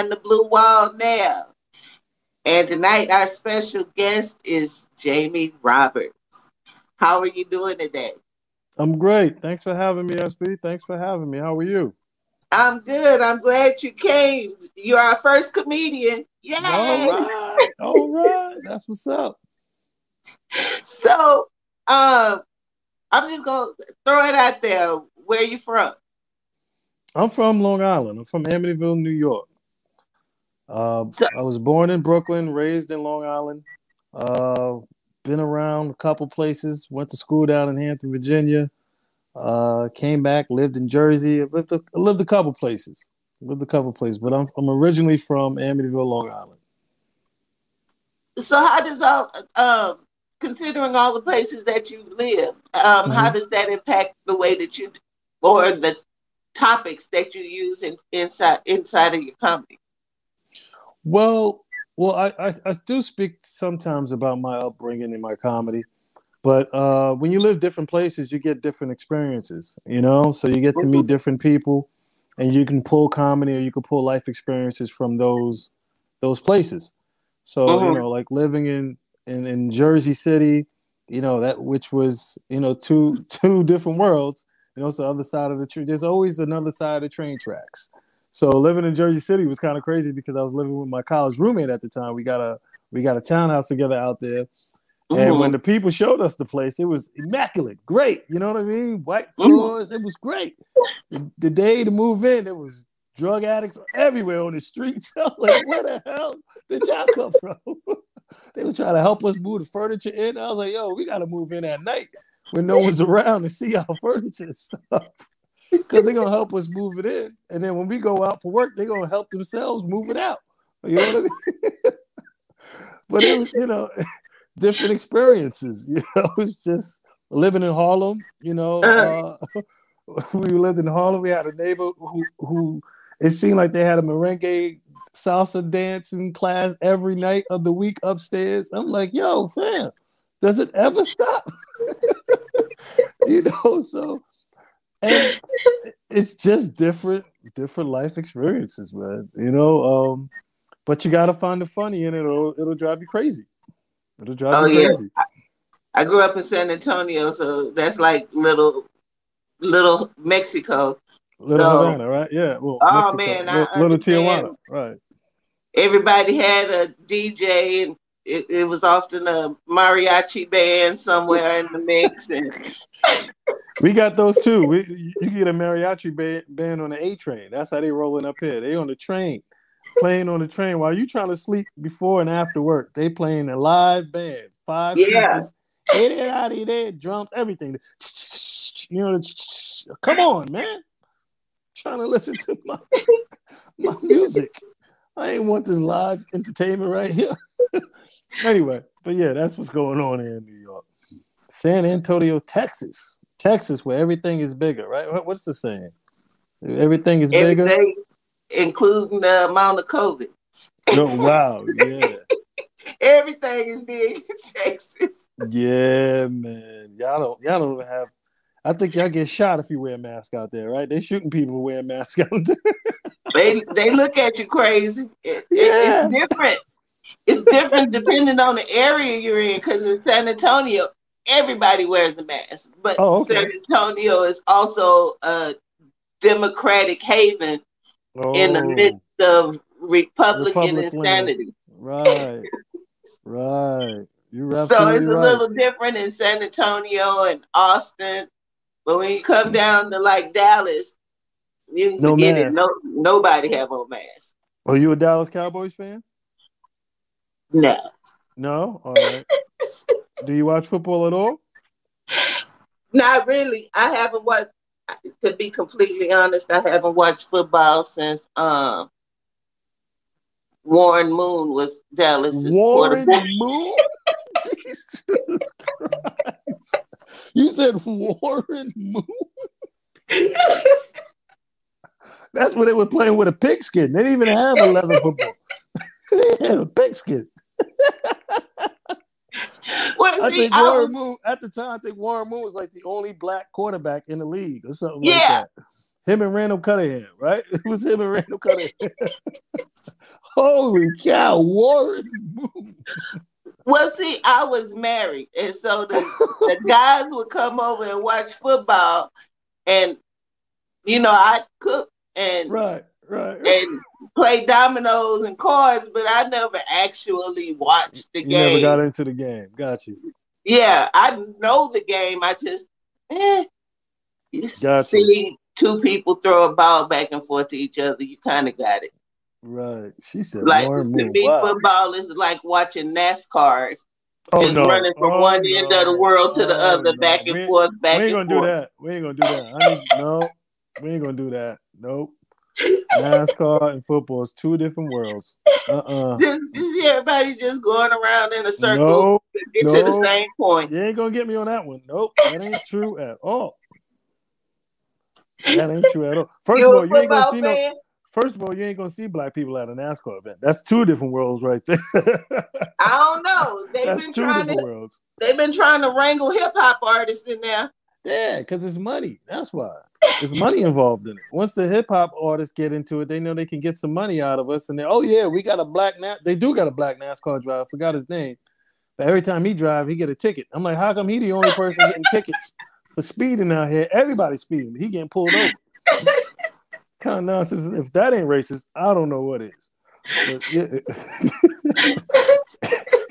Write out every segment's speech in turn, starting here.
behind the blue wall now. And tonight our special guest is Jamie Roberts. How are you doing today? I'm great. Thanks for having me, SB. Thanks for having me. How are you? I'm good. I'm glad you came. You're our first comedian. Yay! All right. All right. That's what's up. So, um, I'm just gonna throw it out there. Where are you from? I'm from Long Island. I'm from Amityville, New York. Uh, so, I was born in Brooklyn, raised in Long Island. Uh, been around a couple places. Went to school down in Hampton, Virginia. Uh, came back, lived in Jersey. I lived a, I lived a couple places. Lived a couple places, but I'm I'm originally from Amityville, Long Island. So how does all um considering all the places that you live, um, mm-hmm. how does that impact the way that you or the topics that you use in, inside inside of your comedy? Well, well, I, I, I do speak sometimes about my upbringing in my comedy, but uh, when you live different places, you get different experiences. You know, so you get to meet mm-hmm. different people, and you can pull comedy or you can pull life experiences from those those places. So you mm-hmm. know, like living in in, in Jersey City, you know that which was you know two two different worlds. You know, it's the other side of the tree. There's always another side of the train tracks. So living in Jersey City was kind of crazy because I was living with my college roommate at the time. We got a we got a townhouse together out there. And mm-hmm. when the people showed us the place, it was immaculate, great. You know what I mean? White mm-hmm. floors, mm-hmm. it was great. The, the, day to move in, it was drug addicts everywhere on the streets. I was like, where the hell did y'all come from? they were trying to help us move the furniture in. I was like, yo, we got to move in at night when no one's around to see our furniture and stuff. Because they're gonna help us move it in. And then when we go out for work, they're gonna help themselves move it out. You know what I mean? but it was, you know, different experiences. You know, it's just living in Harlem, you know. Uh, we lived in Harlem. We had a neighbor who who it seemed like they had a merengue salsa dancing class every night of the week upstairs. I'm like, yo, fam, does it ever stop? you know, so and it's just different, different life experiences, man. You know, um, but you gotta find the funny in it, or it'll drive you crazy. It'll drive oh, you yeah. crazy. I grew up in San Antonio, so that's like little, little Mexico. Little so, Havana, right? Yeah. Well, oh Mexico. man, little, little Tijuana, right? Everybody had a DJ, and it, it, was often a mariachi band somewhere in the mix, and we got those too. We you get a mariachi band, band on the A train. That's how they rolling up here. They on the train, playing on the train while you trying to sleep before and after work. They playing a live band, five yeah. pieces, in out of there, drums, everything. You know, come on, man. trying to listen to my my music. I ain't want this live entertainment right here. anyway, but yeah, that's what's going on here in New York. San Antonio, Texas. Texas, where everything is bigger, right? What's the saying? Everything is bigger, including the amount of COVID. Oh wow, yeah. everything is big in Texas. Yeah, man. Y'all don't y'all don't even have I think y'all get shot if you wear a mask out there, right? They shooting people wearing masks out there. they they look at you crazy. It, yeah. It, it's different. It's different depending on the area you're in. Because in San Antonio, everybody wears a mask, but oh, okay. San Antonio is also a democratic haven oh. in the oh. midst of Republican Republic insanity. Right, right. You're so it's a right. little different in San Antonio and Austin, but when you come down to like Dallas, you can no forget mask. it. No, nobody have on mask. Are you a Dallas Cowboys fan? No. No. All right. Do you watch football at all? Not really. I haven't watched. To be completely honest, I haven't watched football since um, Warren Moon was Dallas. Warren Moon. Jesus Christ! You said Warren Moon. That's when they were playing with a pigskin. They didn't even have a leather football. they had a pigskin. well, I think Warren Moon at the time. I think Warren Moon was like the only black quarterback in the league or something yeah. like that. Him and Randall Cunningham, right? It was him and Randall Cunningham. Holy cow, Warren Moon. Well, see, I was married, and so the, the guys would come over and watch football, and you know I cook and right, right, and play dominoes and cards, but I never actually watched the you game. never got into the game. Got you. Yeah, I know the game. I just, eh, you Gotcha. see two people throw a ball back and forth to each other. You kind of got it. Right. She said Like to me, Wow. football is like watching NASCARs, Oh, just no. running from Oh, one end of the world to the Oh, other, no. back and ain't- forth, back we ain't gonna forth. do that. We ain't gonna do that. I need no. We ain't gonna do that. Nope. NASCAR and football is two different worlds. Uh uh Just, just everybody just going around in a circle to get to the same point. you ain't gonna get me on that one. Nope, that ain't true at all. That ain't true at all. First of all, you ain't gonna see no. First of all, you ain't gonna see black people at a NASCAR event. That's two different worlds right there. I don't know. They've That's been two trying different to. worlds. They've been trying to wrangle hip hop artists in there. Yeah, because it's money. That's why. There's money involved in it. Once the hip hop artists get into it, they know they can get some money out of us. And they, oh yeah, we got a black Na- They do got a black NASCAR driver. Forgot his name. But every time he drive, he get a ticket. I'm like, how come he the only person getting tickets for speeding out here? Everybody's speeding. He getting pulled over. kind of nonsense. If that ain't racist, I don't know what is. But, yeah.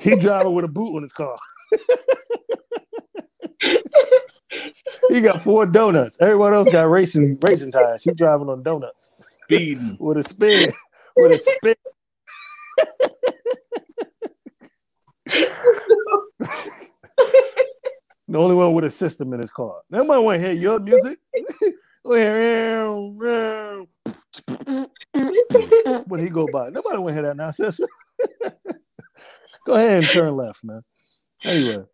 he driving with a boot on his car. he got four donuts. Everyone else got racing racing tires. He driving on donuts Speeding. with a spin. With a spin. the only one with a system in his car. Nobody want to hear your music. When he go by. Nobody want to hear that nonsense. go ahead and turn left, man. Anyway,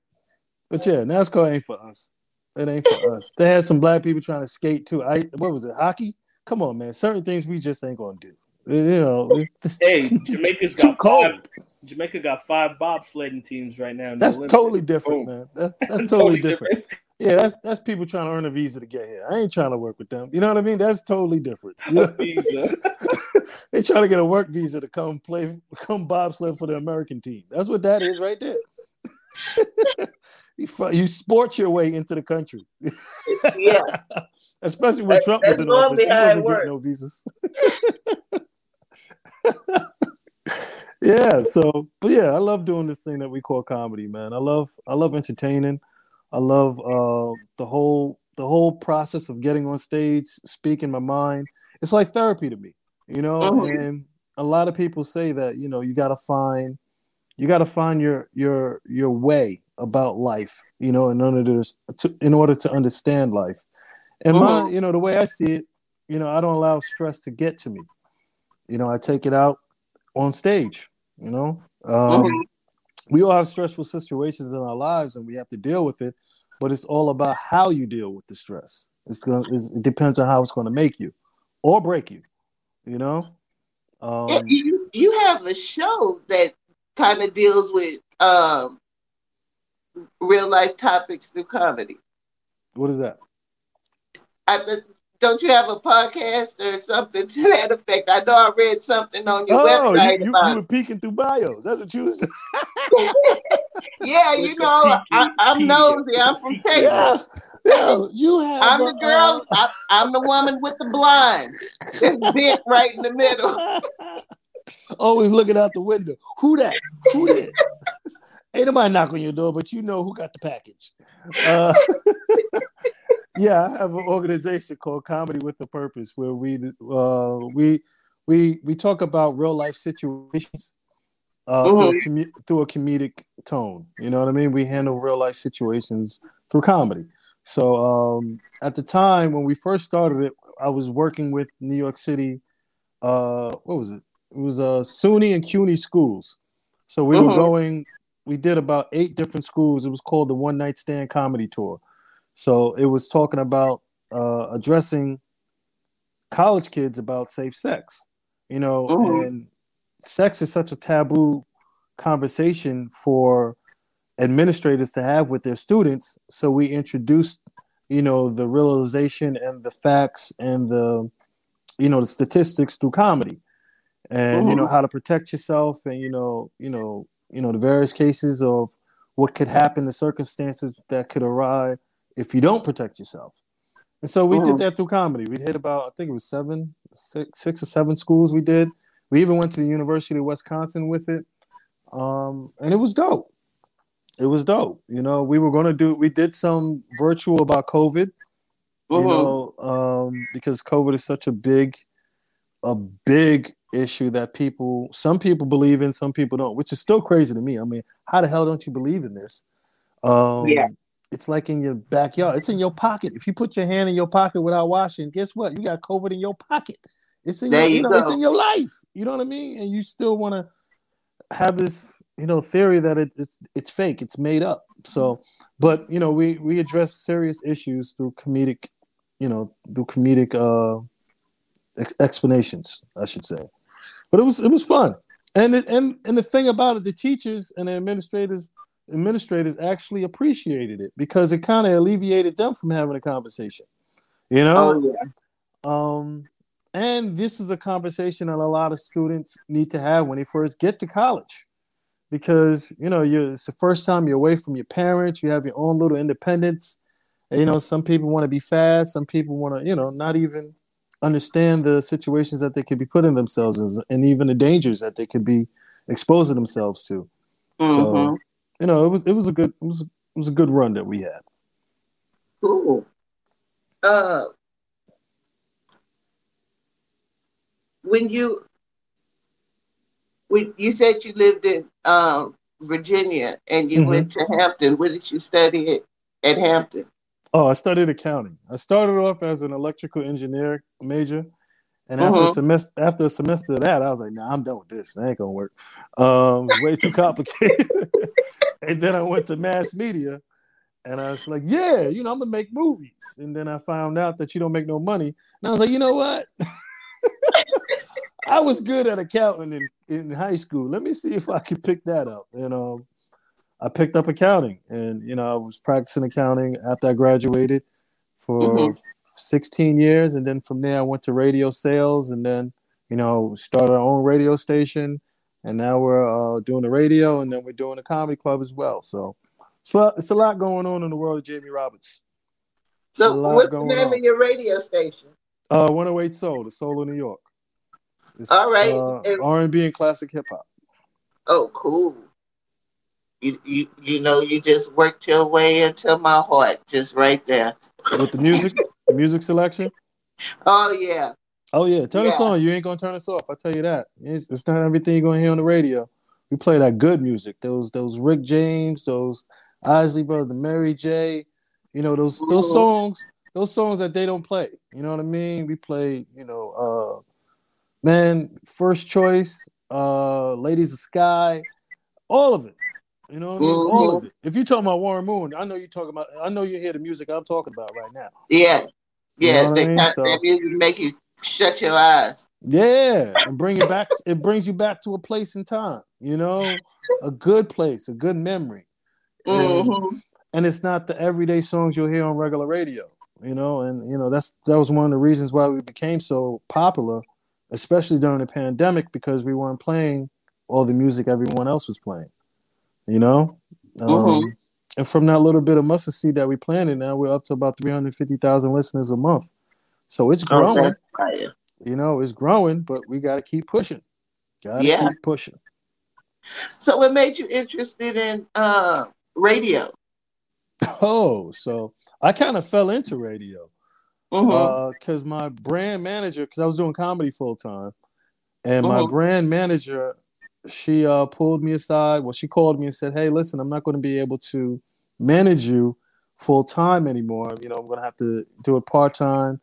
but yeah, NASCAR ain't for us. It ain't for us. They had some black people trying to skate too. I what was it? Hockey? Come on, man. Certain things we just ain't gonna do. You know, Hey, Jamaica's Too got cold. five. Jamaica got five bobsledding teams right now. that's totally different, Boom. man. That, that's totally different. Yeah, that's that's people trying to earn a visa to get here. I ain't trying to work with them. You know what I mean? That's totally different. You know? Visa. they trying to get a work visa to come play, come bobsled for the American team. That's what that is right there. You, sport your way into the country, Yeah. especially when That- Trump was in office. He wasn't getting no visas. yeah. So, but yeah, I love doing this thing that we call comedy, man. I love, I love entertaining. I love uh, the whole, the whole process of getting on stage, speaking my mind. It's like therapy to me, you know. Mhm. And a lot of people say that you know you got to find, you got to find your your your way about life, you know, in order to, to in order to understand life. And my, Mhm. you know, the way I see it, you know, I don't allow stress to get to me. You know, I take it out on stage. You know, um, Mhm. we all have stressful situations in our lives, and we have to deal with it. But it's all about how you deal with the stress. It's going. It depends on how it's going to make you or break you. You know. Um, you, you have a show that kind of deals with um, real life topics through comedy. what is that? I, th- don't you have a podcast or something to that effect? I know I read something on your Oh, you, website you, about you were peeking through bios. That's what you was doing. Yeah, you know, I, I'm nosy. I'm from Texas. Yeah, yeah. You have. I'm the girl. I, I'm the woman with the blind. It's bent right in the middle. uh, always looking out the window. Who that? Who that? Ain't nobody knock on your door, but you know who got the package. Uh, yeah, I have an organization called Comedy with a Purpose, where we uh, we we we talk about real life situations uh, through, a commu- through a comedic tone. You know what I mean? We handle real life situations through comedy. So um, at the time when we first started it, I was working with New York City. Uh, what was it? It was uh, SUNY and CUNY schools. So we were Mhm. going. We did about eight different schools. It was called the One Night Stand Comedy Tour. So it was talking about uh, addressing college kids about safe sex. You know, Mhm. and sex is such a taboo conversation for administrators to have with their students. So we introduced you know, the realization and the facts and the, you know, the statistics through comedy, and mm-hmm. you know how to protect yourself, and you know, you know, you know the various cases of what could happen, the circumstances that could arise if you don't protect yourself. And so we mm-hmm. did that through comedy. We hit about I think it was seven, six, six or seven schools. We did. We even went to the University of Wisconsin with it, um, and it was dope. It was dope. You know, we were going to do. We did some virtual about COVID. You mm-hmm. know, um, because COVID is such a big, a big issue that people, some people believe in, some people don't, which is still crazy to me. I mean, how the hell don't you believe in this? Um, yeah it's like in your backyard. It's in your pocket. If you put your hand in your pocket without washing, guess what? You got COVID in your pocket. It's in your, you, you know, it's in your life. You know what I mean? And you still want to have this, you know, theory that it, it's it's fake. It's made up. So, but you know, we we address serious issues through comedic, you know, through comedic uh ex- explanations, I should say. But it was it was fun. And it, and and the thing about it, the teachers and the administrators administrators actually appreciated it because it kind of alleviated them from having a conversation. You know? Oh, yeah. Um, and this is a conversation that a lot of students need to have when they first get to college. Because, you know, you're it's the first time you're away from your parents, you have your own little independence. And, you know, some people want to be fast, some people want to, you know, not even understand the situations that they could be putting themselves in and even the dangers that they could be exposing themselves to. Mm-hmm. So you know, it was it was a good it was it was a good run that we had. Cool. Uh, when you when you said you lived in um, Virginia and you mm-hmm. went to Hampton, what did you study at, at Hampton? Oh, I studied accounting. I started off as an electrical engineer major, and after uh-huh. a semester, after a semester of that, I was like, "Nah, I'm done with this. That ain't gonna work. Um, way too complicated." and then I went to mass media, and I was like, "Yeah, you know, I'm gonna make movies." And then I found out that you don't make no money, and I was like, "You know what?" I was good at accounting in, in high school. Let me see if I could pick that up. You know, I picked up accounting, and you know, I was practicing accounting after I graduated for mm-hmm. 16 years, and then from there I went to radio sales, and then you know started our own radio station, and now we're uh, doing the radio, and then we're doing the comedy club as well. So it's a lot, it's a lot going on in the world of Jamie Roberts. It's so what's the name on. of your radio station? Uh, 108 Soul, the Soul of New York. It's, All right, uh, R&B and classic hip hop. Oh, cool. You, you you know you just worked your way into my heart just right there. With the music the music selection? Oh yeah. Oh yeah. Turn yeah. us on. You ain't gonna turn us off. I tell you that. It's, it's, not everything you're gonna hear on the radio. We play that good music. Those those rick james those isley brothers the mary j you know those those mm-hmm. songs those songs that they don't play. You know what i mean? We play you know uh man first choice uh ladies of sky all of it you know I mean? Mm-hmm. All of it. If you're talking about Warren Moon, I know you're talking about. I know you hear the music I'm talking about right now. Yeah, yeah. You know they mean? so, that music make you shut your eyes. Yeah, and bring it back. it brings you back to a place in time. You know, a good place, a good memory. And, mm-hmm. and it's not the everyday songs you'll hear on regular radio. You know, and you know that's that was one of the reasons why we became so popular, especially during the pandemic, because we weren't playing all the music everyone else was playing you know. Um, mm-hmm. And from that little bit of mustard seed that we planted, now we're up to about three hundred fifty thousand listeners a month. So it's growing. Okay. You know, it's growing, but we got to keep pushing. Got to yeah. keep pushing. So, what made you interested in uh, radio? Oh, so I kind of fell into radio because mm-hmm. uh, my brand manager, because I was doing comedy full time, and mm-hmm. my brand manager she uh, pulled me aside. Well, she called me and said, "Hey, listen, I'm not going to be able to manage you full time anymore. You know, I'm going to have to do it part time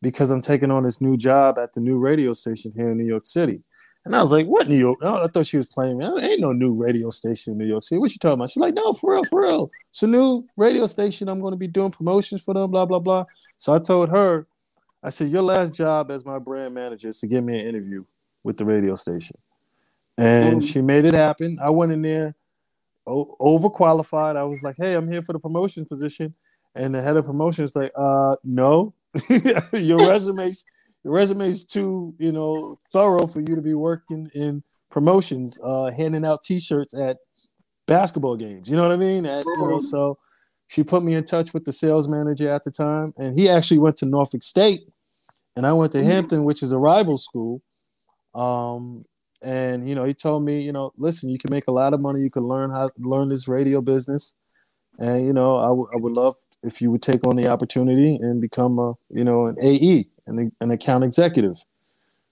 because I'm taking on this new job at the new radio station here in New York City." And I was like, "What New York? I thought she was playing me. Ain't no new radio station in New York City. What you talking about?" She's like, "No, for real, for real. It's a new radio station. I'm going to be doing promotions for them. Blah blah blah." So I told her, I said, "Your last job as my brand manager is to give me an interview with the radio station." And mm. she made it happen. I went in there o- overqualified. I was like, "Hey, I'm here for the promotion position," And the head of promotion is like, uh, no, your resume's your resume's too, you know, thorough for you to be working in promotions, uh, handing out T-shirts at basketball games. You know what I mean? At, you know, so she put me in touch with the sales manager at the time, and he actually went to Norfolk State, and I went to mm-hmm. Hampton, which is a rival school. Um, and you know, he told me, you know, listen, you can make a lot of money. You can learn how learn this radio business, and you know, I, w- I would love if you would take on the opportunity and become a, you know, an AE, an, an account executive.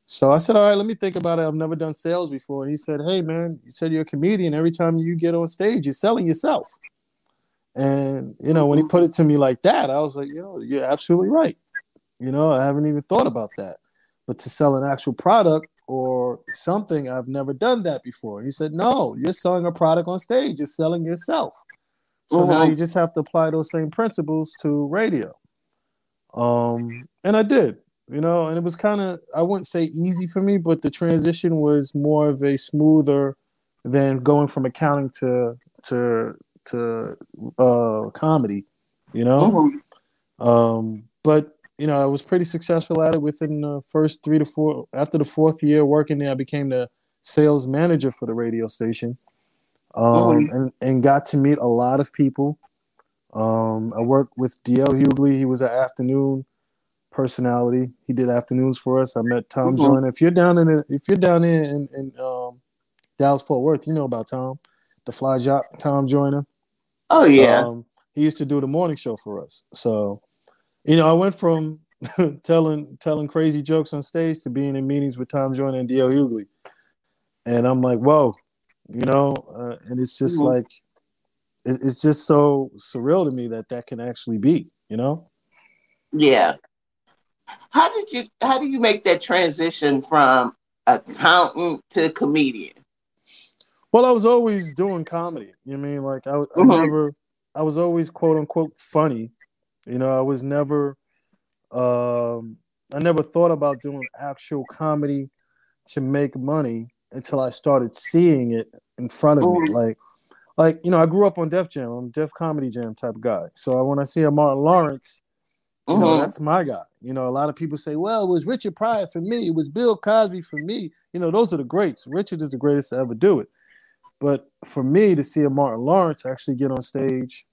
So I said, all right, let me think about it. I've never done sales before. And he said, hey man, you said you're a comedian. Every time you get on stage, you're selling yourself. And you know, when he put it to me like that, I was like, you know, you're absolutely right. You know, I haven't even thought about that. But to sell an actual product or something. I've never done that before. He said, No, you're selling a product on stage, you're selling yourself. So now uh-huh. you just have to apply those same principles to radio. Um, and I did, you know, and it was kind of I wouldn't say easy for me, but the transition was more of a smoother than going from accounting to to to uh comedy, you know. Uh-huh. Um, but you know, I was pretty successful at it within the first three to four. After the fourth year working there, I became the sales manager for the radio station, um, mm-hmm. and and got to meet a lot of people. Um, I worked with DL Hughley. He was an afternoon personality. He did afternoons for us. I met Tom mm-hmm. Joyner. If you're down in if you're down in in, in um, Dallas Fort Worth, you know about Tom, the fly jock, Tom Joyner. Oh yeah. Um, he used to do the morning show for us. So you know, I went from telling telling crazy jokes on stage to being in meetings with Tom Joyner and D.L. Hughley, and I'm like, whoa, you know, uh, and it's just mm-hmm. like, it, it's just so surreal to me that that can actually be, you know. Yeah. How did you How do you make that transition from accountant to comedian? Well, I was always doing comedy. You know I mean like I, I mm-hmm. never, I was always quote unquote funny you know, I was never, um, I never thought about doing actual comedy to make money until I started seeing it in front of me. Mm. Like, like you know, I grew up on Def Jam. I'm a Def Comedy Jam type of guy. So when I see a Martin Lawrence, you know, mm-hmm. that's my guy. You know, a lot of people say, well, it was Richard Pryor for me. It was Bill Cosby for me. You know, those are the greats. Richard is the greatest to ever do it. But for me to see a Martin Lawrence actually get on stage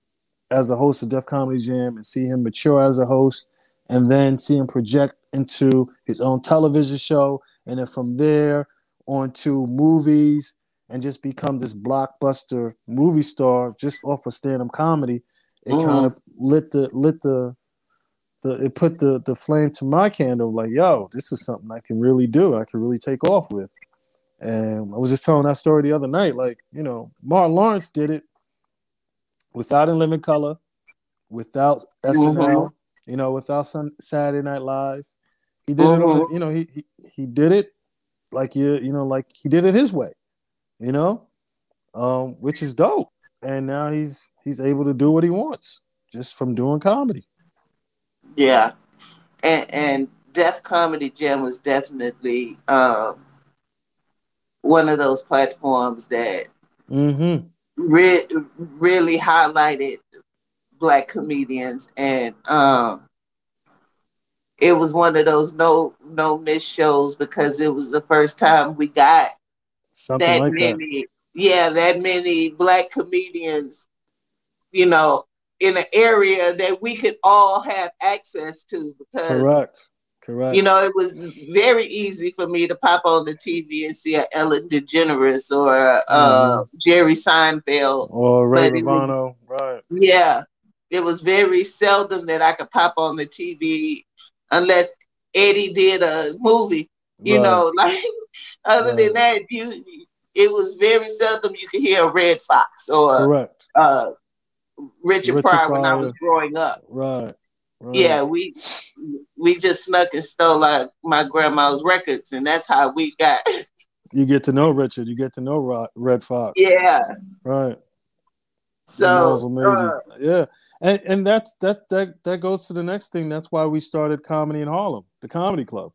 as a host of Def Comedy Jam and see him mature as a host and then see him project into his own television show. And then from there onto movies and just become this blockbuster movie star just off of stand-up comedy. It mm. kind of lit the lit the the it put the the flame to my candle like yo this is something i can really do i can really take off with. And i was just telling that story the other night like you know martin lawrence did it without In Living Color, without SNL, mm-hmm. you know, without Sun, Saturday Night Live. He did mm-hmm. it on, mm-hmm. you know, he, he he did it like you you know, like he did it his way, you know, um, which is dope. And now he's he's able to do what he wants just from doing comedy. Yeah, and and Def Comedy Jam was definitely um, one of those platforms that mm-hmm re- really highlighted black comedians and um it was one of those no no miss shows because it was the first time we got Something that like many that. yeah that many black comedians you know in an area that we could all have access to because correct Correct. You know, it was very easy for me to pop on the TV and see a Ellen DeGeneres or uh, mm-hmm. Jerry Seinfeld or Ray Romano, right? Yeah, it was very seldom that I could pop on the TV unless Eddie did a movie. You right. know, like other right. than that, you it was very seldom you could hear a Redd Foxx or Correct. Uh, Richard, Richard Pryor, Pryor when I was growing up. Right. Right. Yeah, we we just snuck and stole like my grandma's records, and that's how we got. you get to know Richard. You get to know Redd Foxx. Yeah. Right. So uh, yeah, and and that's that that that goes to the next thing. That's why we started comedy in Harlem, the comedy club,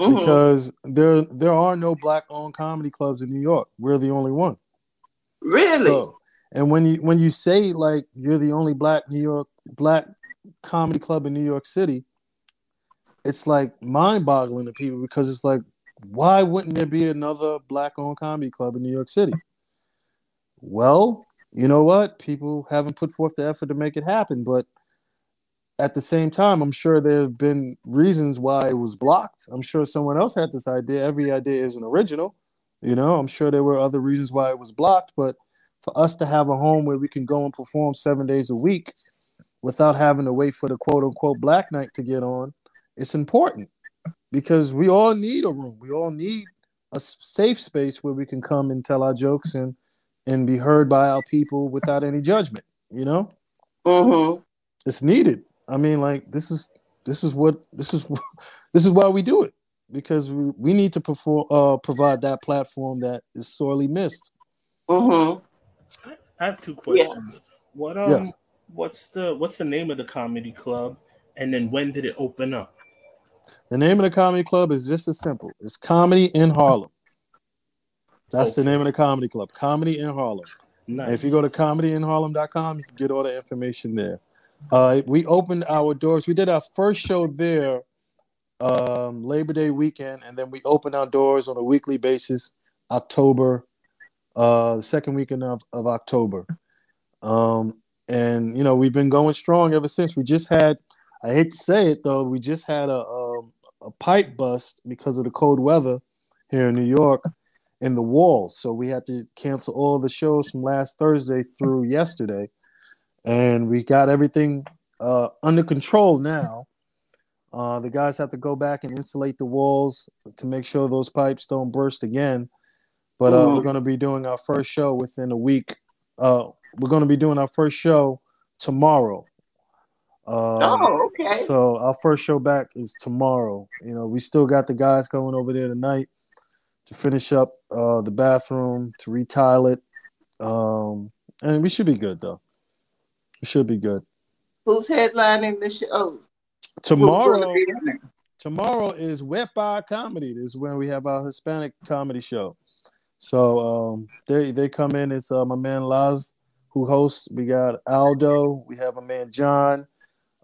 mm-hmm. because there there are no black owned comedy clubs in New York. We're the only one. Really. So, and when you when you say like you're the only black New York black comedy club in New York City, it's like mind boggling to people because it's like, why wouldn't there be another black owned comedy club in New York City? Well, you know what? People haven't put forth the effort to make it happen, but at the same time, I'm sure there have been reasons why it was blocked. I'm sure someone else had this idea. Every idea isn't original. You know, I'm sure there were other reasons why it was blocked, but for us to have a home where we can go and perform seven days a week without having to wait for the quote unquote black night to get on, it's important because we all need a room. We all need a safe space where we can come and tell our jokes and and be heard by our people without any judgment. You know, mm-hmm. it's needed. I mean, like this is this is what this is this is why we do it because we, we need to perform uh, provide that platform that is sorely missed. Mm-hmm. I have two questions. Yeah. What um, yes. what's the what's the name of the comedy club, and then when did it open up? The name of the comedy club is just as simple. It's Comedy in Harlem. That's okay. the name of the comedy club. Comedy in Harlem. Nice. if you go to comedyinharlem.com, you can get all the information there. Uh, we opened our doors. We did our first show there um, Labor Day weekend, and then we opened our doors on a weekly basis October, uh, the second weekend of, of October. Um, and you know we've been going strong ever since. We just had, I hate to say it though, we just had a a, a pipe bust because of the cold weather here in New York in the walls. So we had to cancel all the shows from last Thursday through yesterday and we got everything uh, under control now. Uh, the guys have to go back and insulate the walls to make sure those pipes don't burst again. But uh, we're going to be doing our first show within a week. Uh, we're going to be doing our first show tomorrow. Um, oh, okay. So our first show back is tomorrow. You know, we still got the guys going over there tonight to finish up uh, the bathroom, to retile it, um, and we should be good though. It should be good. Who's headlining the show? Tomorrow. Tomorrow is Wet Bar Comedy. This is when we have our Hispanic comedy show. So um, they they come in. It's uh, my man Laz who hosts. We got Aldo. We have a man John.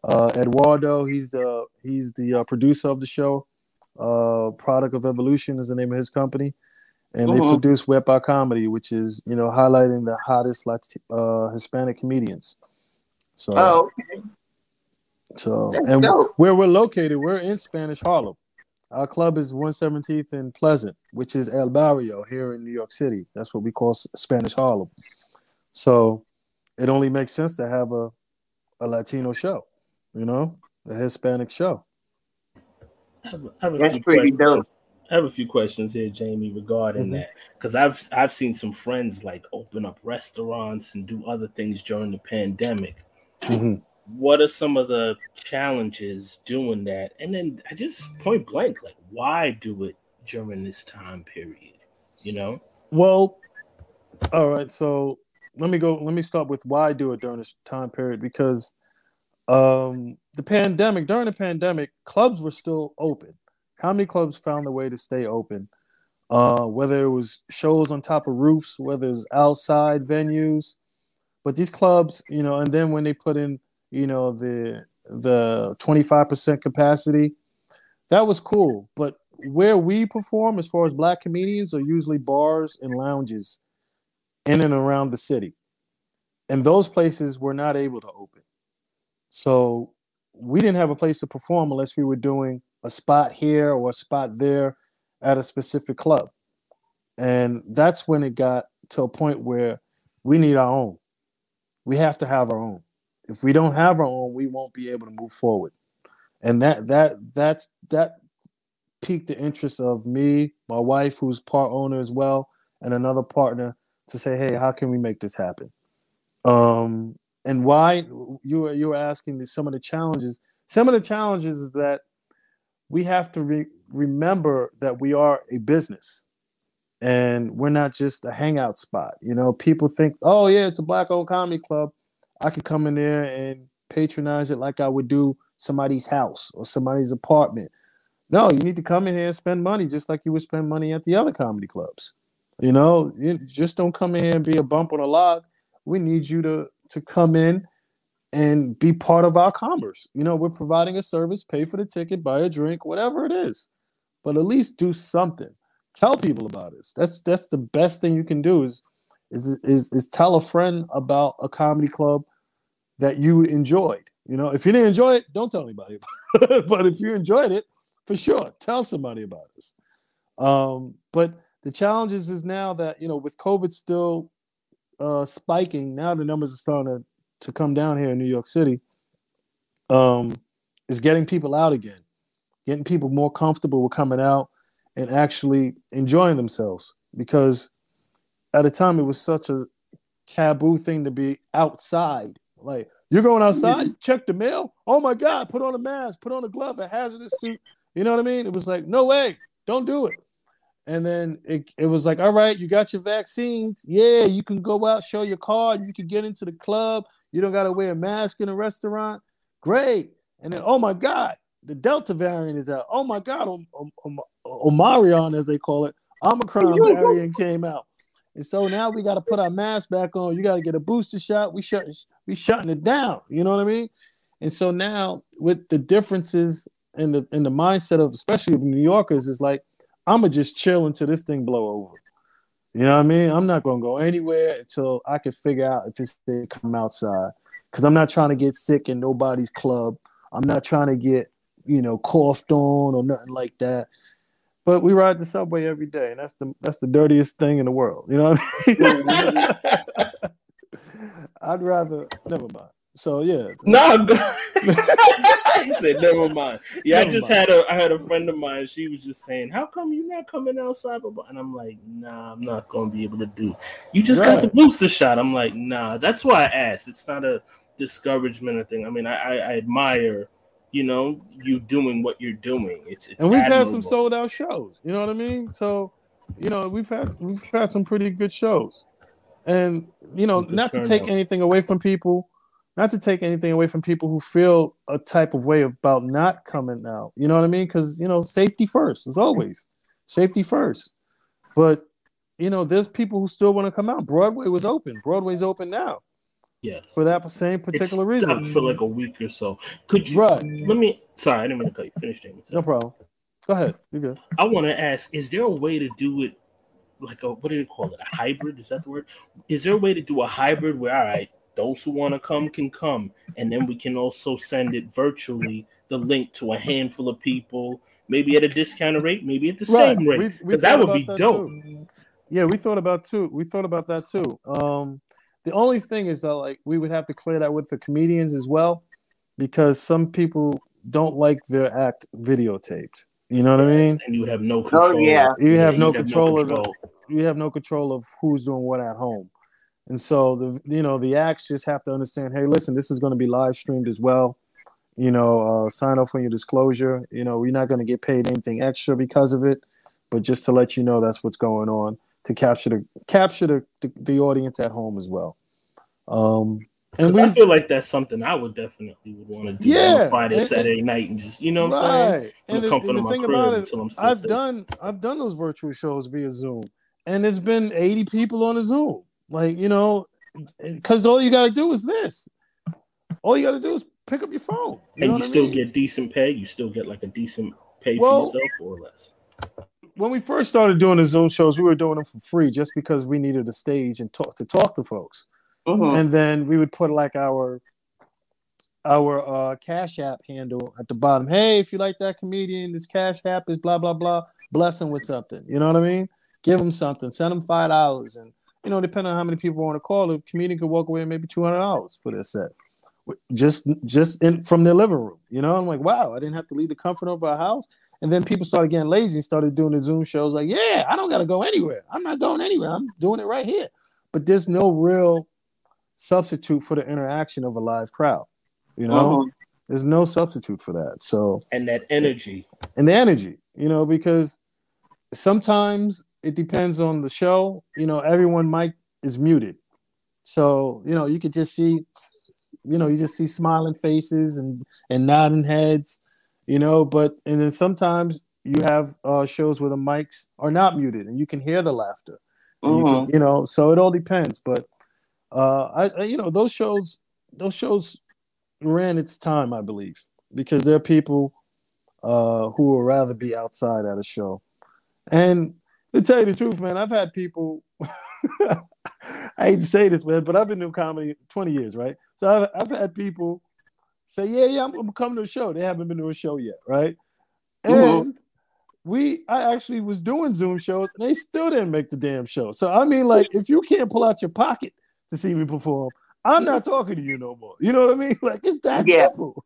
Uh, Eduardo. He's the he's the uh, producer of the show. Uh, Product of Evolution is the name of his company, and uh-huh. they produce Wet Bar Comedy, which is you know highlighting the hottest Lat- uh, Hispanic comedians. So, oh, okay. So, That's and dope. where we're located, we're in Spanish Harlem. Our club is 117th and Pleasant, which is El Barrio here in New York City. That's what we call Spanish Harlem. So, it only makes sense to have a, a Latino show, you know, a Hispanic show. I have, I have That's pretty dope. I have a few questions here, Jamie, regarding mm-hmm. that because I've I've seen some friends like open up restaurants and do other things during the pandemic. Mm-hmm. What are some of the challenges doing that? And then I just point blank, like, why do it during this time period? You know? Well, all right. So let me go. Let me start with why do it during this time period because um, the pandemic. During the pandemic, clubs were still open. Comedy clubs found a way to stay open. Uh, whether it was shows on top of roofs, whether it was outside venues, but these clubs, you know, and then when they put in, you know, the the 25% capacity, that was cool. But where we perform as far as black comedians are usually bars and lounges in and around the city. And those places were not able to open. So we didn't have a place to perform unless we were doing a spot here or a spot there at a specific club. And that's when it got to a point where we need our own we have to have our own. If we don't have our own, we won't be able to move forward. And that that that's that piqued the interest of me, my wife, who's part owner as well, and another partner to say, hey, how can we make this happen? Um, and why you were you were asking some of the challenges. Some of the challenges is that we have to re- remember that we are a business and we're not just a hangout spot. You know, people think, oh yeah, it's a black owned comedy club. I could come in there and patronize it like I would do somebody's house or somebody's apartment. No, you need to come in here and spend money just like you would spend money at the other comedy clubs. You know, you just don't come in here and be a bump on a log. We need you to to come in and be part of our commerce. You know, we're providing a service, pay for the ticket, buy a drink, whatever it is, but at least do something. Tell people about us. That's that's the best thing you can do is is is, is tell a friend about a comedy club that you enjoyed. You know, if you didn't enjoy it, don't tell anybody. but if you enjoyed it, for sure, tell somebody about us. Um, but the challenges is now that you know with COVID still uh, spiking, now the numbers are starting to, to come down here in New York City. Um, is getting people out again, getting people more comfortable with coming out and actually enjoying themselves. Because at a time it was such a taboo thing to be outside. Like you're going outside, check the mail. Oh my God, put on a mask, put on a glove, a hazardous suit. You know what I mean? It was like, no way, don't do it. And then it, it was like, all right, you got your vaccines. Yeah, you can go out, show your card. You can get into the club. You don't got to wear a mask in a restaurant. Great. And then, oh my God, the Delta variant is out. Oh my God, Om- Om- Omarion, as they call it, Omicron variant came out. And so now we got to put our mask back on. You got to get a booster shot. We shut, we shutting it down. You know what I mean? And so now with the differences in the in the mindset of especially of New Yorkers is like I'm gonna just chill until this thing blow over. You know what I mean? I'm not gonna go anywhere until I can figure out if it's they come outside. Cause I'm not trying to get sick in nobody's club. I'm not trying to get, you know, coughed on or nothing like that. But we ride the subway every day, and that's the that's the dirtiest thing in the world. You know what I mean? I'd rather never mind. So yeah. No, he said never mind. Yeah, never I just mind. had a I had a friend of mine. She was just saying, "How come you're not coming outside?" And I'm like, "Nah, I'm not gonna be able to do. You just right. got the booster shot." I'm like, "Nah." That's why I asked. It's not a discouragement or thing. I mean, I, I, I admire, you know, you doing what you're doing. It's, it's and we've admirable. had some sold out shows. You know what I mean? So, you know, we've had we've had some pretty good shows, and you know, not to take out. anything away from people not to take anything away from people who feel a type of way about not coming out. You know what I mean? Because you know, safety first, as always, safety first. But you know, there's people who still want to come out. Broadway was open. Broadway's open now. Yes. For that same particular reason. For like a week or so. Could you right. let me sorry, I didn't mean to cut you. Finish James. No problem. Go ahead. You're good. I want to ask, is there a way to do it like a what do you call it? A hybrid? Is that the word? Is there a way to do a hybrid where all right, those who want to come can come, and then we can also send it virtually the link to a handful of people, maybe at a discounted rate, maybe at the right. same rate, because that would be that dope. Too. Yeah, we thought about too. We thought about that too. Um, the only thing is that like we would have to clear that with the comedians as well, because some people don't like their act videotaped. You know what I mean? And you have no oh, control. Oh, yeah. You have, no, have control no control of you have no control of who's doing what at home. And so the you know the acts just have to understand, hey, listen, this is going to be live streamed as well. You know, uh, sign off on your disclosure. You know, we're not going to get paid anything extra because of it, but just to let you know that's what's going on to capture the capture the, the, the audience at home as well. Um, and I feel like that's something I would definitely would want to do yeah, Friday, and, Saturday night, and just you know what I'm saying. And, the, and the thing about it, I've safe. done I've done those virtual shows via Zoom, and it's been 80 people on a Zoom. Like, you know, because all you got to do is this. All you got to do is pick up your phone. You and you still mean? get decent pay. You still get like a decent pay well, for yourself or less. When we first started doing the Zoom shows, we were doing them for free just because we needed a stage and talk to talk to folks. Mm-hmm. And then we would put like our our uh, Cash App handle at the bottom. Hey, if you like that comedian, this Cash App is blah blah blah. Bless him with something. You know what I mean? Give him something. Send him five dollars and you know, depending on how many people want to call, a comedian could walk away maybe two hundred dollars for their set, just just in from their living room. You know, I'm like, wow, I didn't have to leave the comfort of our house. And then people started getting lazy and started doing the Zoom shows. Like, yeah, I don't got to go anywhere. I'm not going anywhere. I'm doing it right here. But there's no real substitute for the interaction of a live crowd. You know, uh-huh. there's no substitute for that. So and that energy and the energy, you know, because sometimes it depends on the show. You know, everyone mic is muted, so you know you could just see, you know, you just see smiling faces and and nodding heads, you know. But and then sometimes you have uh, shows where the mics are not muted and you can hear the laughter. Mm-hmm. You, can, you, know, so it all depends. But uh, I, you know, those shows, those shows ran its time, I believe, because there are people uh, who would rather be outside at a show. And to tell you the truth, man, I've had people. I hate to say this, man, but I've been doing comedy 20 years, right? So I've, I've had people say, "Yeah, yeah, I'm, I'm coming to a show." They haven't been to a show yet, right? Mm-hmm. And we, I actually was doing Zoom shows, and they still didn't make the damn show. So I mean, like, if you can't pull out your pocket to see me perform, I'm not talking to you no more. You know what I mean? Like, it's that yeah. simple.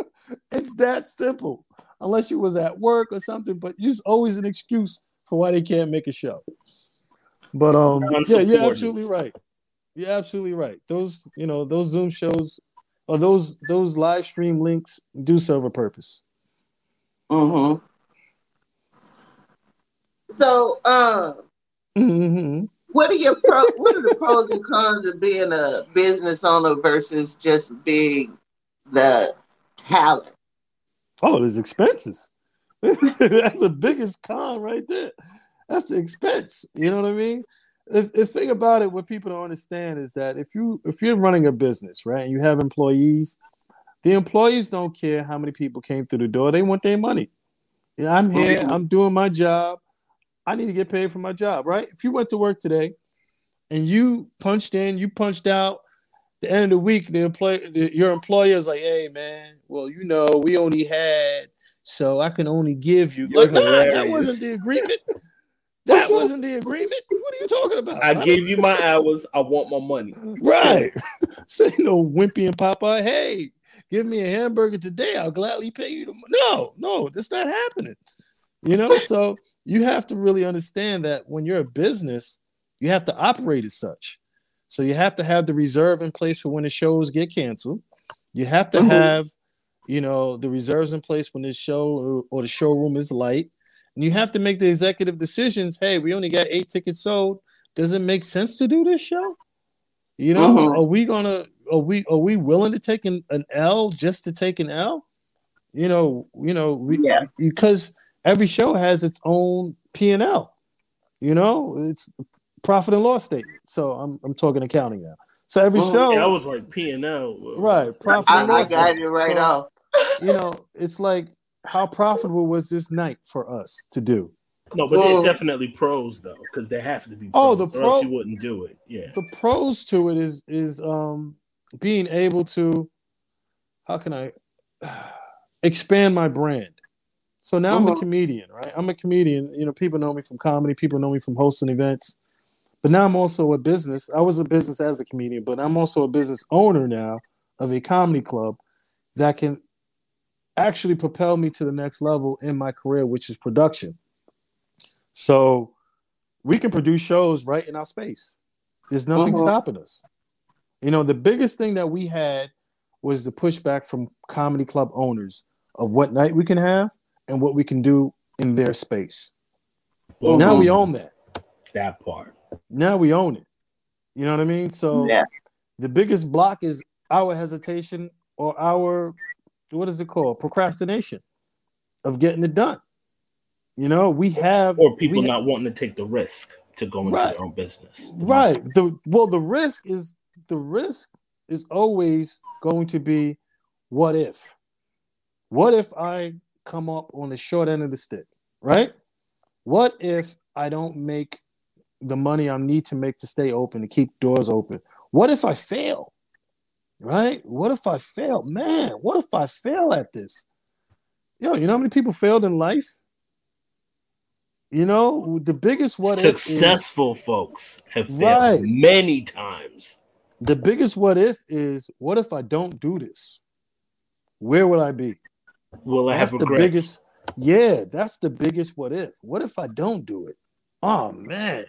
it's that simple. Unless you was at work or something, but there's always an excuse why they can't make a show. But um, yeah, you're absolutely right. You're absolutely right. Those, you know, those Zoom shows or those those live stream links do serve a purpose. Mm-hmm. So, uh, mm-hmm. what are your pro? what are the pros and cons of being a business owner versus just being the talent? Oh, there's expenses. That's the biggest con right there. That's the expense. You know what I mean? The, the thing about it, what people don't understand is that if you if you're running a business, right, and you have employees, the employees don't care how many people came through the door. They want their money. Yeah, I'm here. I'm doing my job. I need to get paid for my job, right? If you went to work today and you punched in, you punched out, the end of the week, the employee, the, your employer is like, "Hey, man, well, you know, we only had, so I can only give you." Like, nah, that wasn't the agreement. That wasn't the agreement. What are you talking about? I, I gave you my hours. I want my money. Right. Say no Wimpy and Papa. Hey, give me a hamburger today. I'll gladly pay you. The no, no, that's not happening. You know, so you have to really understand that when you're a business, you have to operate as such. So you have to have the reserve in place for when the shows get canceled. You have to mm-hmm. have, you know, the reserves in place when the show or, or the showroom is light. And you have to make the executive decisions. Hey, we only got eight tickets sold. Does it make sense to do this show? You know, mm-hmm. are we gonna are we are we willing to take an, an L just to take an L? You know, you know, we, yeah. because every show has its own P and L. You know, it's profit and loss statement. So I'm I'm talking accounting now. So every well, show that was like P and L. Right. Profit I, and loss. I got you right so, off. You know, it's like how profitable was this night for us to do? No, but well, definitely pros though, because they have to be. Oh, pros, oh, the pros you wouldn't do it. Yeah. The pros to it is is um being able to, how can I expand my brand? So now uh-huh. I'm a uh-huh. comedian, right? I'm a comedian. You know, people know me from comedy. People know me from hosting events. But now I'm also a business. I was a business as a comedian, but I'm also a business owner now of a comedy club that can actually propel me to the next level in my career, which is production. So we can produce shows right in our space. There's nothing uh-huh. stopping us. You know, the biggest thing that we had was the pushback from comedy club owners of what night we can have and what we can do in their space. Uh-huh. Now we own that. That part now we own it. You know what I mean? So yeah. the biggest block is our hesitation or our what is it called? Procrastination of getting it done. You know, we have or people not have, wanting to take the risk to go into right, their own business. Right. The well, the risk is the risk is always going to be what if? What if I come up on the short end of the stick, right? What if I don't make the money I need to make to stay open, to keep doors open. What if I fail? Right? What if I fail? Man, what if I fail at this? Yo, you know how many people failed in life? You know, the biggest what if successful is, folks have failed right. many times. The biggest what if is what if I don't do this? Where will I be? Will I that's have the biggest? Yeah, that's the biggest what if. What if I don't do it? Oh man,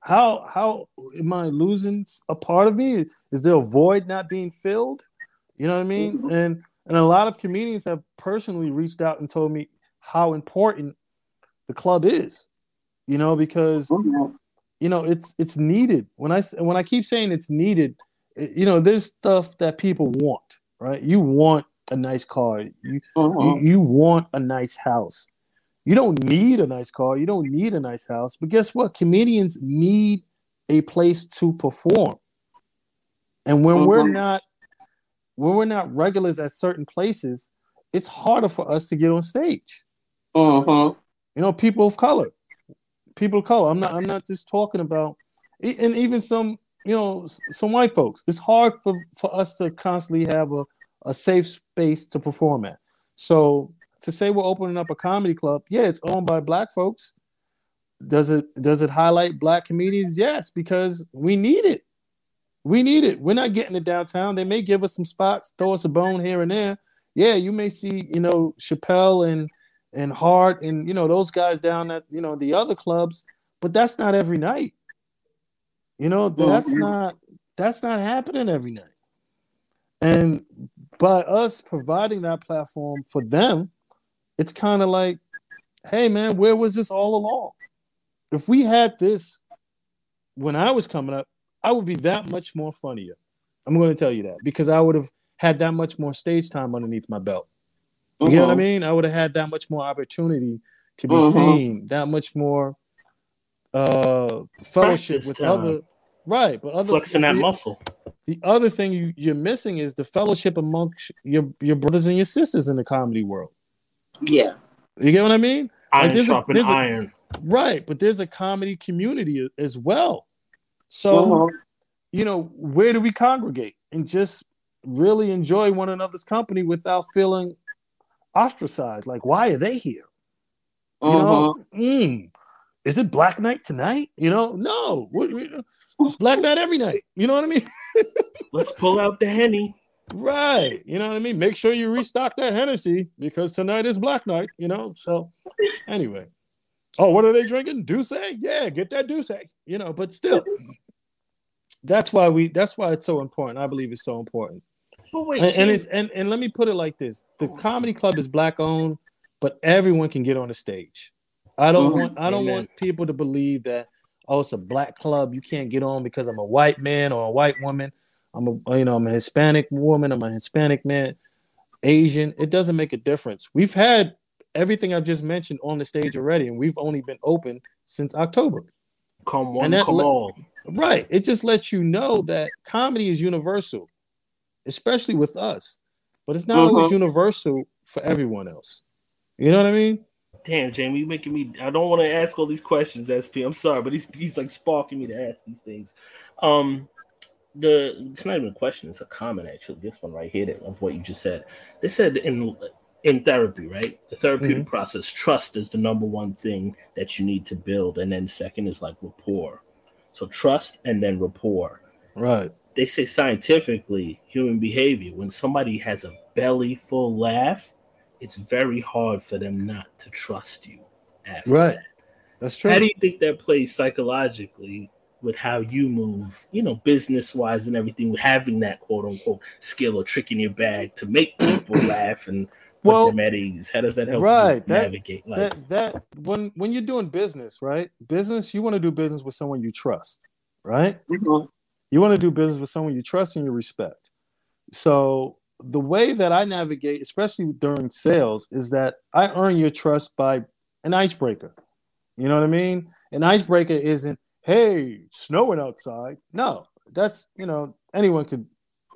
how how am I losing a part of me? Is there a void not being filled? You know what I mean? Mm-hmm. And and a lot of comedians have personally reached out and told me how important the club is. You know, because mm-hmm. you know it's it's needed. When I when I keep saying it's needed, you know, there's stuff that people want, right? You want a nice car. You mm-hmm. you, you want a nice house. You don't need a nice car. You don't need a nice house. But guess what? Comedians need a place to perform. And when mm-hmm. we're not when we're not regulars at certain places, it's harder for us to get on stage. Mm-hmm. You know, people of color, people of color. I'm not. I'm not just talking about, and even some, you know, some white folks. It's hard for for us to constantly have a a safe space to perform at. So to say we're opening up a comedy club, yeah, it's owned by black folks. Does it does it highlight black comedians? Yes, because we need it. We need it. We're not getting it downtown. They may give us some spots, throw us a bone here and there. Yeah, you may see, you know, Chappelle and and Hart and you know those guys down at you know the other clubs, but that's not every night. You know, that's mm-hmm. not that's not happening every night. And by us providing that platform for them, it's kind of like, hey man, where was this all along? If we had this when I was coming up, I would be that much more funnier. I'm going to tell you that because I would have had that much more stage time underneath my belt. You uh-huh. know what I uh-huh. mean? I would have had that much more opportunity to be uh-huh. seen, that much more uh fellowship Practice with time. other right, but other flexing that muscle. The other thing you, you're missing is the fellowship amongst your your brothers and your sisters in the comedy world. Yeah. You get what I mean? Iron like sharpen a, iron. A, right, but there's a comedy community as well. So, uh-huh. you know, where do we congregate and just really enjoy one another's company without feeling ostracized? Like, why are they here? You uh-huh. know, mm, is it Black Night tonight? You know, no, it's Black Night every night. You know what I mean? Let's pull out the henny. Right. You know what I mean? Make sure you restock that Hennessy because tonight is Black Night, you know? So, anyway. Oh, what are they drinking? D'ussé? Yeah, get that D'ussé. You know, but still, that's why we. That's why it's so important. I believe it's so important. But wait, and, and it's and and let me put it like this: the comedy club is black owned, but everyone can get on the stage. I don't mm-hmm. want. I don't Amen. want people to believe that oh, it's a black club. You can't get on because I'm a white man or a white woman. I'm a you know I'm a Hispanic woman. I'm a Hispanic man. Asian. It doesn't make a difference. We've had everything I've just mentioned on the stage already, and we've only been open since October. Come on, come le- on. Right. It just lets you know that comedy is universal, especially with us. But it's not uh-huh. always universal for everyone else. You know what I mean? Damn, Jamie, you making me. I don't want to ask all these questions, SP. I'm sorry, but he's he's like sparking me to ask these things. Um, the it's not even a question; it's a comment actually. This one right here of what you just said. They said in in therapy, right? The therapeutic mm-hmm. process, trust is the number one thing that you need to build. And then second is like rapport. So trust and then rapport. Right. They say scientifically, human behavior, when somebody has a belly full laugh, it's very hard for them not to trust you after right. that. That's true. How do you think that plays psychologically with how you move, you know, business wise and everything, with having that quote unquote skill or trick in your bag to make people laugh and put well, them at ease? How does that help right, that, navigate life? That, that when when you're doing business, right? Business, you want to do business with someone you trust, right? Mm-hmm. You want to do business with someone you trust and you respect. So the way that I navigate, especially during sales, is that I earn your trust by an icebreaker. You know what I mean? An icebreaker isn't, hey, snowing outside. No, that's you know, anyone could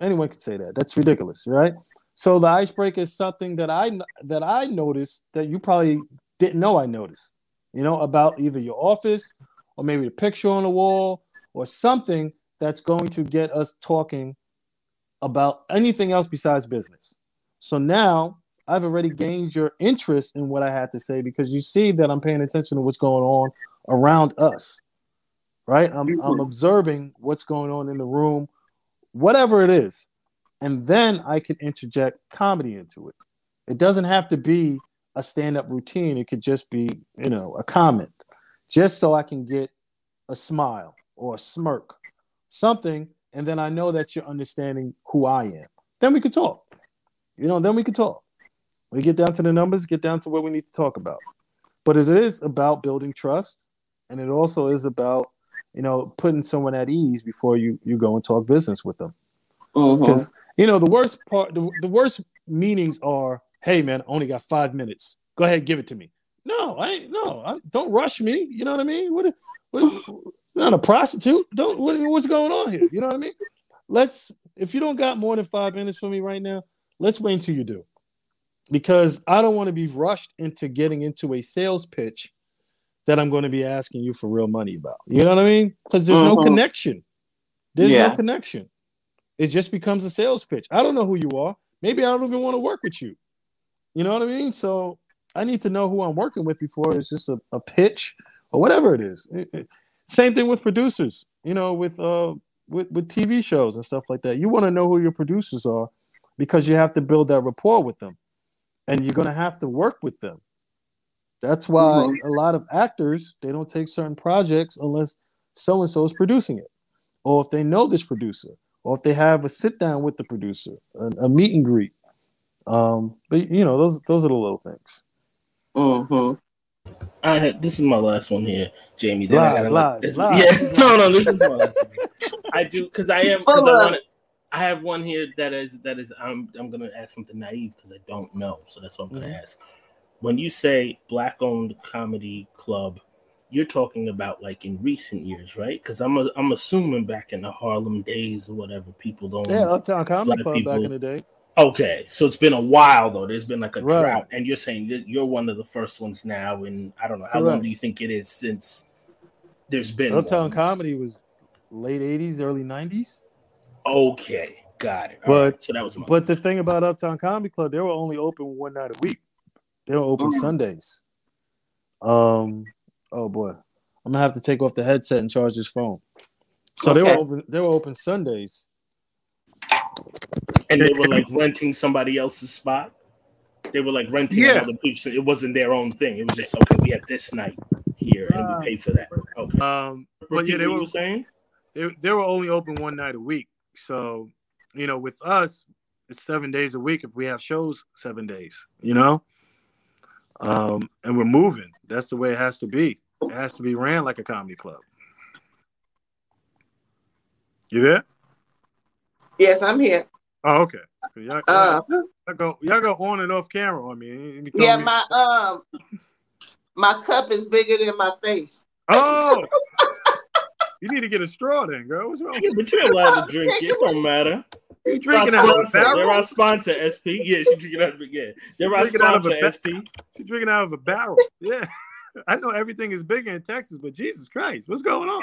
anyone could say that. That's ridiculous, right? So the icebreaker is something that I that I noticed that you probably didn't know I noticed. You know about either your office or maybe a picture on the wall or something that's going to get us talking about anything else besides business. So now I've already gained your interest in what I had to say because you see that I'm paying attention to what's going on around us. Right? I'm, I'm mm-hmm. observing what's going on in the room, whatever it is and then I can interject comedy into it. It doesn't have to be a stand-up routine. It could just be, you know, a comment, just so I can get a smile or a smirk, something, and then I know that you're understanding who I am. Then we could talk. You know, then we could talk. We get down to the numbers, get down to what we need to talk about. But it is about building trust, and it also is about, you know, putting someone at ease before you you go and talk business with them. Because mm-hmm. You know, the worst part, the, the worst meanings are, "Hey, man, I only got five minutes. Go ahead, give it to me." No, I. No, I, don't rush me. You know what I mean? What? what not a prostitute. Don't. What, what's going on here? You know what I mean? Let's if you don't got more than five minutes for me right now, let's wait until you do. Because I don't want to be rushed into getting into a sales pitch that I'm going to be asking you for real money about. You know what I mean? Because there's mm-hmm. no connection. There's yeah. no connection. It just becomes a sales pitch. I don't know who you are. Maybe I don't even want to work with you. You know what I mean? So I need to know who I'm working with before it's just a, a pitch or whatever it is. It, it, same thing with producers, you know, with uh with, with TV shows and stuff like that. You want to know who your producers are because you have to build that rapport with them. And you're gonna have to work with them. That's why mm-hmm. a lot of actors they don't take certain projects unless so and so is producing it, or if they know this producer, or if they have a sit down with the producer, a, a meet and greet. Um, but you know, those those are the little things. Mm-hmm. I this is my last one here, Jamie. Then lies, I lies, lies, Yeah, no, no, this is my last one. I do because I am because I want to. I have one here that is that is I'm I'm gonna ask something naive because I don't know, so that's what I'm gonna mm-hmm. ask. When you say black owned comedy club, you're talking about like in recent years, right? Because I'm a, I'm assuming back in the Harlem days or whatever, people don't. Yeah, Uptown Comedy Club people, back in the day. Okay, so it's been a while though. There's been like a right. drought, and you're saying that you're one of the first ones now. And I don't know how long do you think it is since there's been Uptown one? Comedy was late '80s, early '90s. Okay, got it. All but right. so that was. But the thing about Uptown Comedy Club, they were only open one night a week. They were open mm-hmm. Sundays. Um. Oh boy, I'm gonna have to take off the headset and charge this phone. So okay. they were open. They were open Sundays and they were like renting somebody else's spot. They were like renting yeah. another place. It wasn't their own thing. It was just okay. We have this night here, and we pay for that. Okay. Um, but yeah, they were saying they, they were only open one night a week. So, you know, with us, it's seven days a week if we have shows seven days. You know, um, and we're moving. That's the way it has to be. It has to be ran like a comedy club. You there? Yes, I'm here. Oh, okay. Y'all, uh, y'all, go, y'all go on and off camera on me. Yeah, me. my um, my cup is bigger than my face. Oh, you need to get a straw then, girl. What's wrong? Yeah, but you're allowed to drink. It don't matter. You drinking out of a barrel? They're our sponsor, SP. Yeah, she's drinking out of yeah. They're our sponsor, ba- SP. She's drinking out of a barrel. Yeah, I know everything is bigger in Texas, but Jesus Christ, what's going on?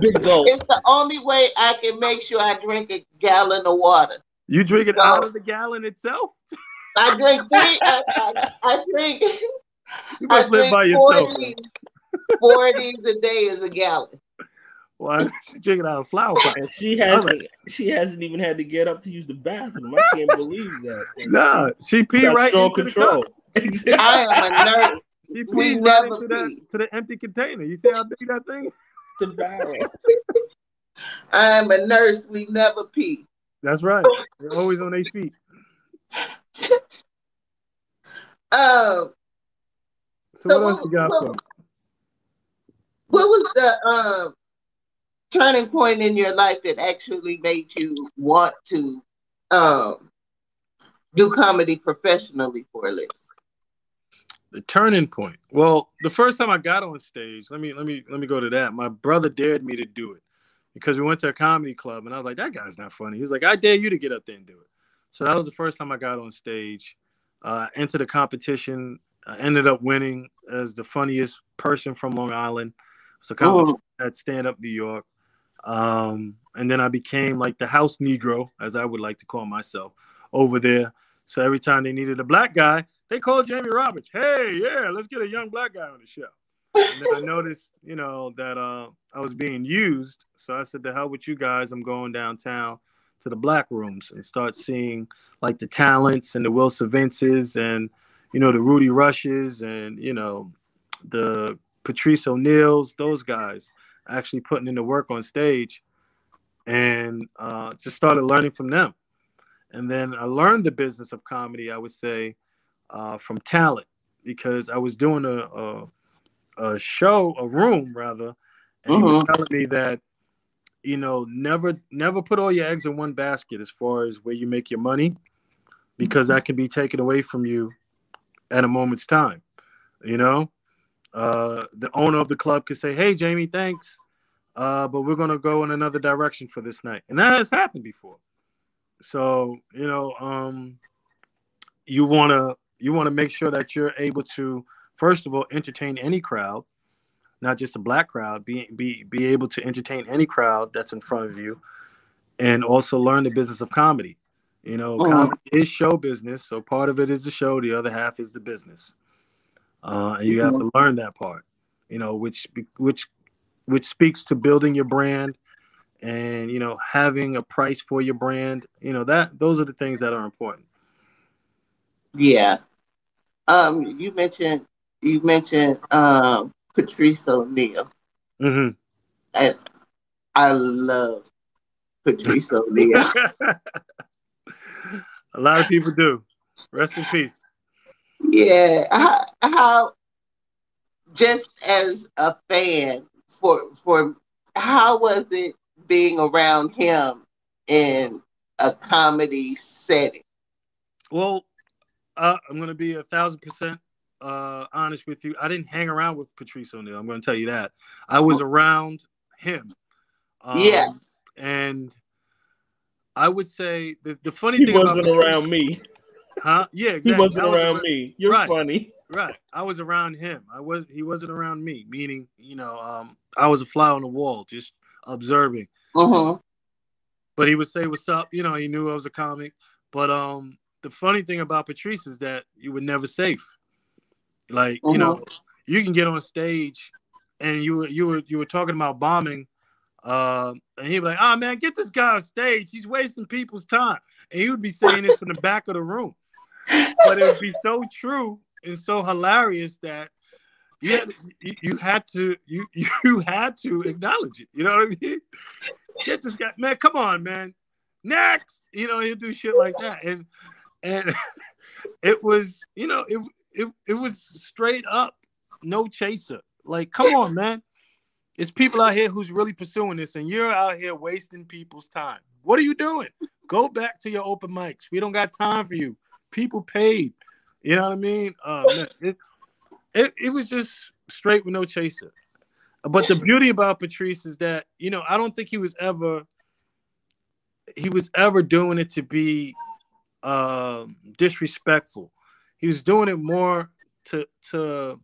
Big gulp. It's the only way I can make sure I drink a gallon of water. You drink so, it out of the gallon itself? I drink three. I, I, I drink. You must I live by yourself. 40, four of these a day is a gallon. Why she drinking out of flower pot? And she hasn't. She hasn't even had to get up to use the bathroom. I can't believe that. Nah, she pee right into control. The I am a nurse. She pee right into that to the empty container. You see how big that thing? the barrel. I'm a nurse. We never pee. That's right. They're always on their feet. Um. So, so what else you got what, what was the um turning point in your life that actually made you want to um do comedy professionally for a living? the turning point. Well, the first time I got on stage, let me let me let me go to that. My brother dared me to do it because we went to a comedy club and I was like, that guy's not funny. He was like, I dare you to get up there and do it. So that was the first time I got on stage. Uh, entered the competition. I ended up winning as the funniest person from Long Island. So competition oh. at Stand Up New York. Um, and then I became like the house Negro, as I would like to call myself, over there. So every time they needed a black guy, they called Jamie Roberts. Hey, yeah, let's get a young black guy on the show. And then I noticed, you know, that uh, I was being used. So I said, the hell with you guys. I'm going downtown to the black rooms and start seeing like the talents and the Will Vinces and, you know, the Rudy Rushes and, you know, the Patrice O'Neals, those guys actually putting in the work on stage and uh, just started learning from them. And then I learned the business of comedy, I would say, uh, from talent because I was doing a, a, a show, a room rather, and he was uh-huh. telling me that you know never never put all your eggs in one basket as far as where you make your money because that can be taken away from you at a moment's time. You know, uh, the owner of the club could say, "Hey, Jamie, thanks. uh, but we're gonna go in another direction for this night, and that has happened before. So you know, um, you wanna you wanna make sure that you're able to first of all entertain any crowd, not just a black crowd. Be be be able to entertain any crowd that's in front of you, and also learn the business of comedy. You know, mm-hmm. comedy is show business, so part of it is the show, the other half is the business, uh, and you have to learn that part. You know, which which which speaks to building your brand and you know having a price for your brand. You know that those are the things that are important. Yeah. Um you mentioned you mentioned um patrice o'neal. Mm-hmm. and i love patrice o'neal. A lot of people do. Rest in peace yeah how, how just as a fan for for how was it being around him in a comedy setting? Well, uh, I'm going to be a thousand percent uh, honest with you. I didn't hang around with Patrice O'Neal. I'm going to tell you that. I was around him. Um, yeah. And I would say the, the funny he thing wasn't around me. Huh? Yeah, exactly. He wasn't was around me. You're right. funny. Right. I was around him. I was he wasn't around me, meaning, you know, um, I was a fly on the wall, just observing. Uh-huh. But he would say what's up, you know, he knew I was a comic. But um the funny thing about Patrice is that you were never safe. Like, uh-huh. you know, uh-huh. you can get on stage and you were you were you were talking about bombing uh, and he'd be like, "Oh man, get this guy on stage. He's wasting people's time." And he would be saying this from the back of the room, but it would be so true and so hilarious that you had, you had to you you had to acknowledge it. You know what I mean? Get this guy, man. Come on, man. Next, you know he'll do shit like that, and and it was you know it it it was straight up no chaser. Like, come on, man. It's people out here who's really pursuing this, and you're out here wasting people's time. What are you doing? Go back to your open mics. We don't got time for you. People paid. You know what I mean? Uh, man, it, it, it was just straight with no chaser. But the beauty about Patrice is that you know I don't think he was ever he was ever doing it to be um, disrespectful. He was doing it more to to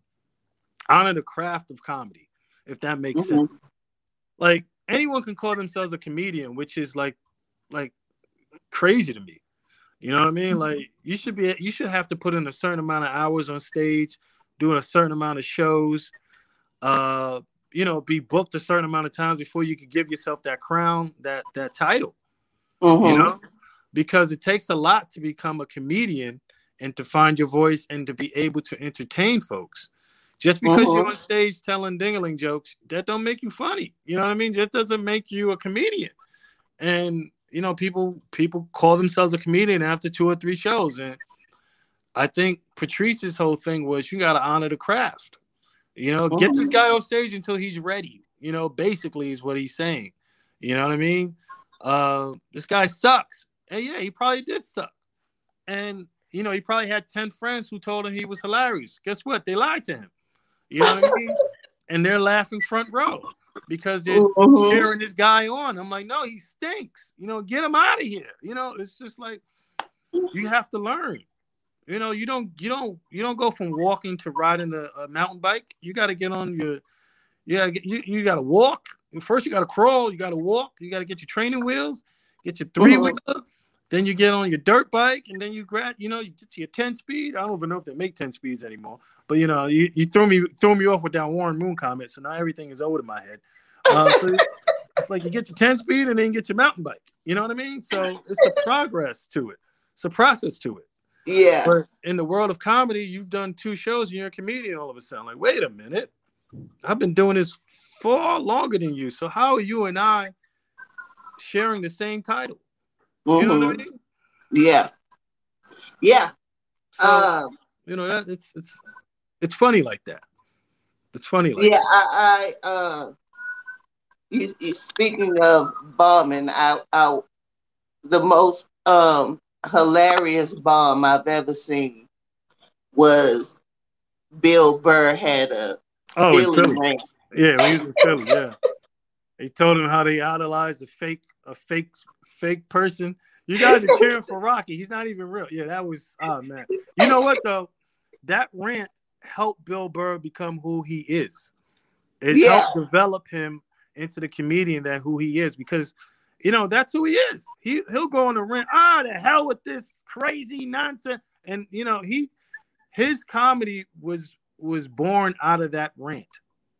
honor the craft of comedy, if that makes mm-hmm. sense. Like anyone can call themselves a comedian, which is like like crazy to me. You know what I mean? Mm-hmm. Like you should be you should have to put in a certain amount of hours on stage, doing a certain amount of shows, uh, you know, be booked a certain amount of times before you could give yourself that crown, that that title. Mm-hmm. You know? Because it takes a lot to become a comedian and to find your voice and to be able to entertain folks. Just because mm-hmm. you're on stage telling dingaling jokes, that don't make you funny. You know what I mean? That doesn't make you a comedian. And you know, people people call themselves a comedian after two or three shows, and I think Patrice's whole thing was you got to honor the craft. You know, get this guy off stage until he's ready. You know, basically is what he's saying. You know what I mean? Uh, this guy sucks, and yeah, he probably did suck, and you know, he probably had ten friends who told him he was hilarious. Guess what? They lied to him. You know what I mean? And they're laughing front row because they're mm-hmm. cheering this guy on. I'm like, no, he stinks. You know, get him out of here. You know, it's just like you have to learn. You know, you don't you don't you don't go from walking to riding a, a mountain bike. You got to get on your yeah you, you got to walk. First, you got to crawl. You got to walk. You got to get your training wheels, get your three wheeler. Mm-hmm. Then you get on your dirt bike, and then you grab, you know, you get to your 10 speed. I don't even know if they make 10 speeds anymore. But you know, you, you throw me throw me off with that Warren Moon comment, so now everything is old in my head. Uh, so it's like you get your 10 speed and then you get your mountain bike. You know what I mean? So it's a progress to it. It's a process to it. Yeah. But in the world of comedy, you've done two shows and you're a comedian all of a sudden. Like, wait a minute. I've been doing this far longer than you. So how are you and I sharing the same title? Mm-hmm. You know what I mm-hmm. mean? Yeah. Yeah. So, um, you know that it's it's it's funny like that. It's funny like yeah, that. I, I uh you, you, speaking of bombing, I, I the most um hilarious bomb I've ever seen was Bill Burr had a oh, Philly. Yeah, he was in Philly, yeah. he told him how they idolized a fake a fake fake person. You guys are cheering for Rocky. He's not even real. Yeah, that was oh man. You know what though? That rant helped Bill Burr become who he is. It yeah. helped develop him into the comedian that who he is because you know that's who he is. He he'll go on the rant. Ah, the hell with this crazy nonsense. And you know he his comedy was was born out of that rant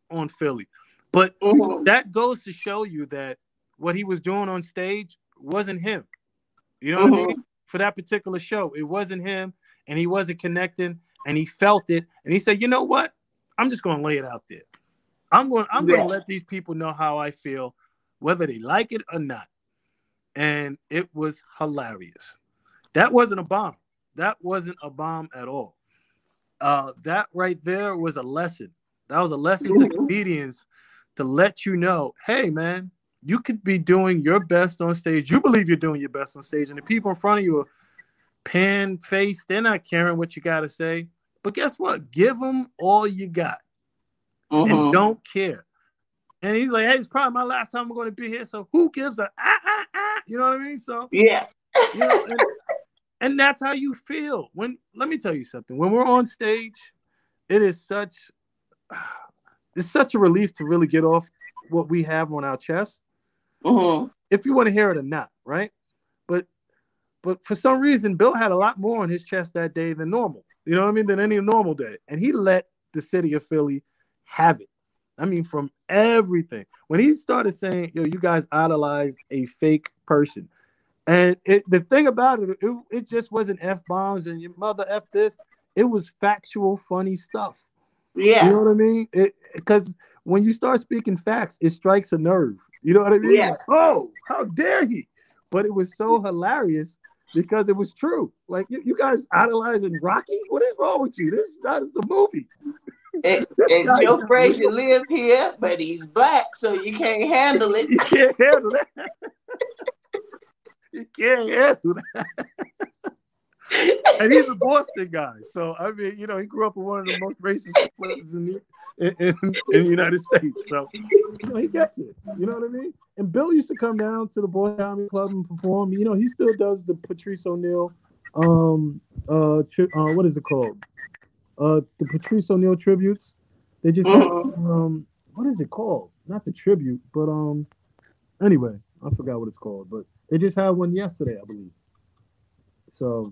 on Philly. But mm-hmm. that goes to show you that what he was doing on stage wasn't him. You know mm-hmm. I mean? For that particular show, it wasn't him, and he wasn't connecting, and he felt it, and he said, "You know what? I'm just going to lay it out there. I'm going. I'm yeah. going to let these people know how I feel, whether they like it or not." And it was hilarious. That wasn't a bomb. That wasn't a bomb at all. Uh, that right there was a lesson. That was a lesson mm-hmm. to comedians to let you know, hey man, you could be doing your best on stage. You believe you're doing your best on stage, and the people in front of you are pan faced. They're not caring what you got to say. But guess what? Give them all you got, mm-hmm. and don't care. And he's like, "Hey, it's probably my last time I'm going to be here. So who gives a ah ah ah? You know what I mean? So yeah, you know, and, and that's how you feel when. Let me tell you something. When we're on stage, it is such it's such a relief to really get off what we have on our chest. Mm-hmm. If you want to hear it or not, right? But but for some reason, Bill had a lot more on his chest that day than normal. You know what I mean? Than any normal day, and he let the city of Philly have it. I mean, from everything. When he started saying, "Yo, you guys idolize a fake person," and it, the thing about it, it, it just wasn't f bombs and your mother f this. It was factual, funny stuff. Yeah. You know what I mean? Because when you start speaking facts, it strikes a nerve. You know what I mean? Yeah. Like, oh, how dare he? But it was so hilarious because it was true. Like you, you guys idolizing Rocky? What is wrong with you? This is not it's a movie. And, and Joe Frazier lives here, but he's black, so you can't handle it. You can't handle that. you can't handle that and he's a Boston guy. So I mean, you know, he grew up in one of the most racist places in the in, in, in the United States. So you know, he gets it. You know what I mean? And Bill used to come down to the Boy Comedy Club and perform. You know, he still does the Patrice O'Neal um uh, tri- uh what is it called? Uh the Patrice O'Neal tributes. They just have, um what is it called? Not the tribute, but um anyway, I forgot what it's called, but they just had one yesterday, I believe. So,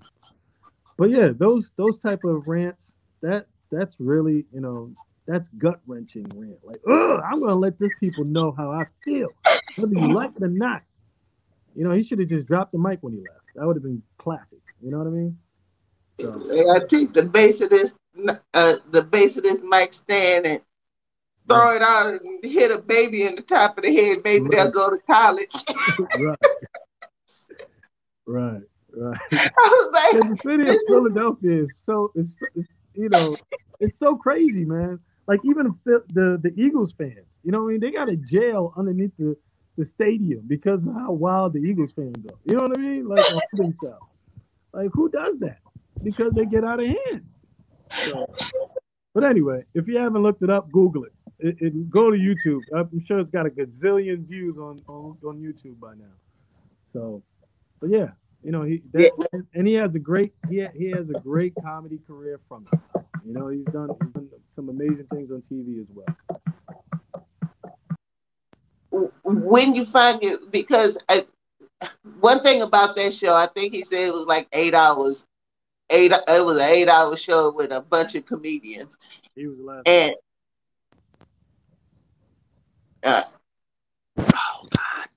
but yeah, those those type of rants that that's really you know that's gut wrenching rant. Like, oh, I'm gonna let this people know how I feel, whether you like it or not. You know, he should have just dropped the mic when he left. That would have been classic. You know what I mean? So. I take the base of this, uh, the base of this mic stand and throw it out and hit a baby in the top of the head. Maybe right. they'll go to college. right. Right. Right. I was like, the city of Philadelphia is so it's, it's you know it's so crazy, man. Like even the, the the Eagles fans, you know, I mean, they got a jail underneath the the stadium because of how wild the Eagles fans are. You know what I mean? Like themselves. Like who does that? Because they get out of hand. So, but anyway, if you haven't looked it up, Google it. It, it. Go to YouTube. I'm sure it's got a gazillion views on, on, on YouTube by now. So, but yeah, you know, he that, yeah. and he has a great he ha, he has a great comedy career from it. You know, he's done, he's done some amazing things on TV as well. When you find it, because I, one thing about that show, I think he said it was like eight hours. Eight, it was an eight-hour show with a bunch of comedians. He was laughing. And uh, oh God.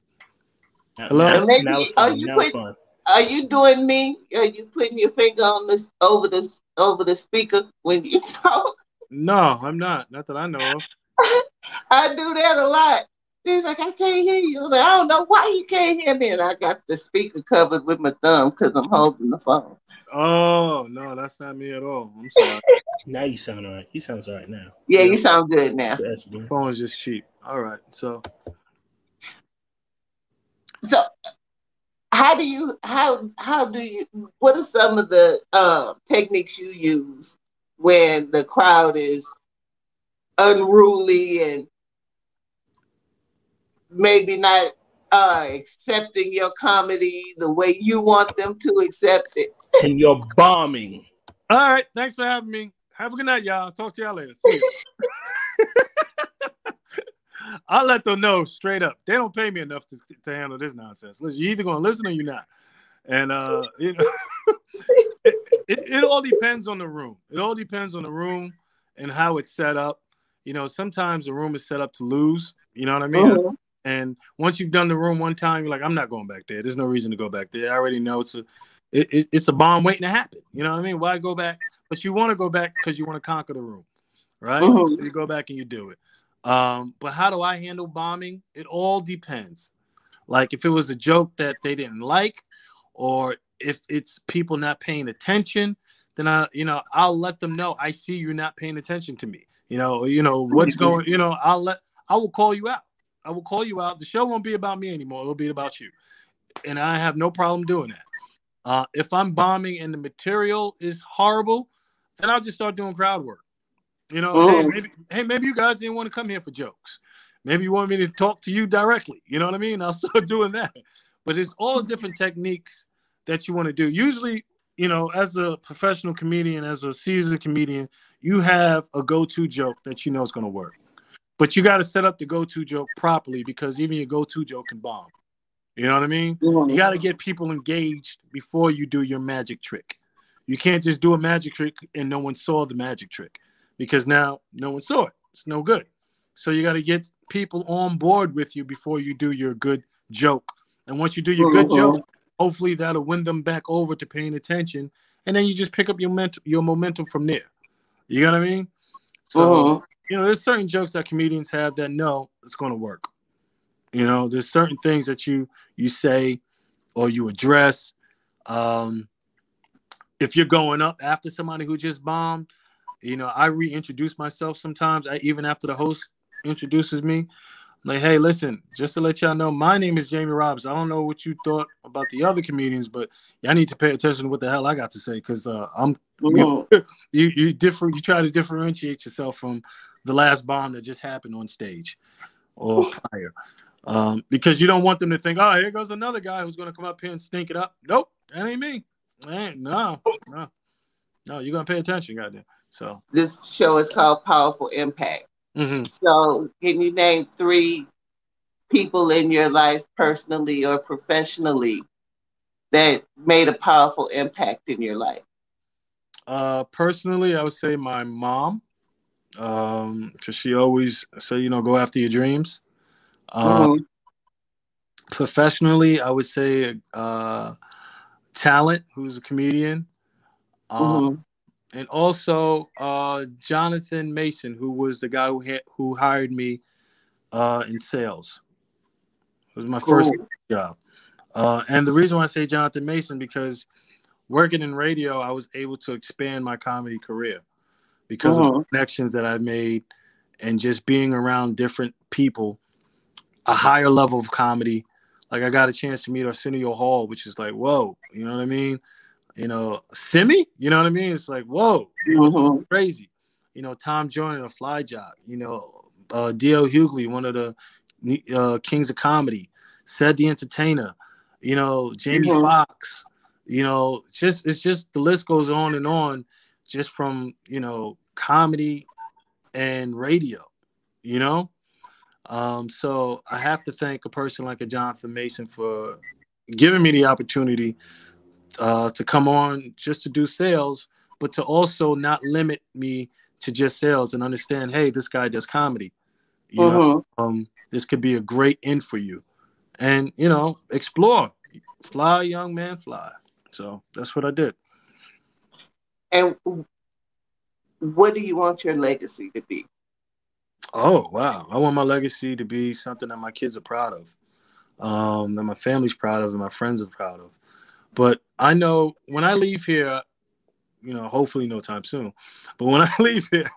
Hello. Now, now, now it's fun. Now it's fun. Are you doing me? Are you putting your finger on this over the over the speaker when you talk? No, I'm not. Not that I know of. I do that a lot. He's like, I can't hear you. I, like, I don't know why you can't hear me. And I got the speaker covered with my thumb because I'm holding the phone. Oh no, that's not me at all. I'm sorry. now you sound all right. You sounds all right now. Yeah, yeah. you sound good now. The phone is just cheap. All right. So so how do you how how do you what are some of the uh, techniques you use when the crowd is unruly and maybe not uh, accepting your comedy the way you want them to accept it. And you're bombing. All right. Thanks for having me. Have a good night, y'all. Talk to y'all later. See you. I'll let them know straight up. They don't pay me enough to, to handle this nonsense. Listen, you're either going to listen or you're not. And uh, you know, it, it, it all depends on the room. It all depends on the room and how it's set up. You know, sometimes the room is set up to lose. You know what I mean? Mm-hmm. And once you've done the room one time, you're like, I'm not going back there. There's no reason to go back there. I already know it's a it, it, it's a bomb waiting to happen. You know what I mean? Why go back? But you want to go back because you want to conquer the room, right? Mm-hmm. So you go back and you do it. Um, but how do I handle bombing? It all depends. Like if it was a joke that they didn't like, or if it's people not paying attention, then I, you know, I'll let them know I see you're not paying attention to me. You know, you know what's going. You know, I'll let I will call you out. I will call you out. The show won't be about me anymore. It'll be about you, and I have no problem doing that. Uh, if I'm bombing and the material is horrible, then I'll just start doing crowd work. You know, hey, maybe, hey, maybe you guys didn't want to come here for jokes. Maybe you want me to talk to you directly. You know what I mean? I'll start doing that. But it's all different techniques that you want to do. Usually, you know, as a professional comedian, as a seasoned comedian, you have a go-to joke that you know is going to work. But you got to set up the go-to joke properly because even your go-to joke can bomb. You know what I mean? You got to get people engaged before you do your magic trick. You can't just do a magic trick and no one saw the magic trick because now no one saw it. It's no good. So you got to get people on board with you before you do your good joke. And once you do your good joke, hopefully that'll win them back over to paying attention. And then you just pick up your ment- your momentum from there. You know what I mean? So uh-huh. you know, there's certain jokes that comedians have that know it's going to work. You know, there's certain things that you you say or you address. Um, if you're going up after somebody who just bombed, you know, I reintroduce myself sometimes. I even after the host introduces me, I'm like, hey, listen, just to let y'all know, my name is Jamie Roberts. I don't know what you thought about the other comedians, but y'all need to pay attention to what the hell I got to say because uh, I'm you, you you different. You try to differentiate yourself from the last bomb that just happened on stage or prior, um, because you don't want them to think, oh, here goes another guy who's going to come up here and stink it up. Nope, that ain't me. ain't no, no, no. You're gonna pay attention, goddamn. So this show is called Powaful Impak. Mm-hmm. So can you name three people in your life, personally or professionally, that made a powerful impact in your life? Uh, personally, I would say my mom, um, because she always said, you know, go after your dreams. Um, mm-hmm. Professionally, I would say uh, Talent, who's a comedian. Um, mm-hmm and also uh, Jonathan Mason, who was the guy who ha- who hired me uh, in sales. It was my cool. first job. Uh, and the reason why I say Jonathan Mason because working in radio, I was able to expand my comedy career because uh-huh. of connections that I made and just being around different people, a higher level of comedy. Like I got a chance to meet Arsenio Hall, which is like, whoa, you know what I mean? You know, Simi, you know what I mean? It's like, whoa, mm-hmm. crazy. You know, Tom Joyner, a fly jock, you know, uh, D.L. Hughley, one of the uh, kings of comedy, said the entertainer, you know, Jamie mm-hmm. Foxx, you know, just it's just the list goes on and on just from, you know, comedy and radio, you know? Um, so I have to thank a person like a Jonathan Mason for giving me the opportunity uh, to come on just to do sales, but to also not limit me to just sales and understand, hey, this guy does comedy. You uh-huh. know, um, this could be a great end for you, and you know, explore, fly, young man, fly. So that's what I did. And what do you want your legacy to be? Oh wow, I want my legacy to be something that my kids are proud of, um, that my family's proud of, and my friends are proud of. But I know when I leave here, you know, hopefully no time soon. But when I leave here,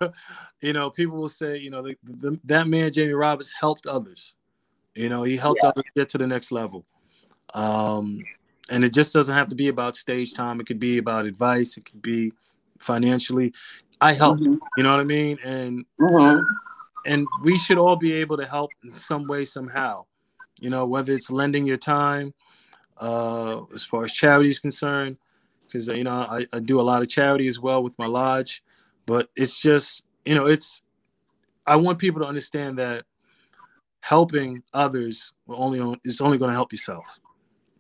you know, people will say, you know, the, the, that man Jamie Roberts helped others. You know, he helped yeah. others get to the next level. Um, and it just doesn't have to be about stage time. It could be about advice. It could be financially. I helped. Mm-hmm. You know what I mean? And mm-hmm. and we should all be able to help in some way somehow. You know, whether it's lending your time, uh, as far as charity is concerned, because you know I, I do a lot of charity as well with my lodge, but it's just you know it's I want people to understand that helping others will only is only going to help yourself.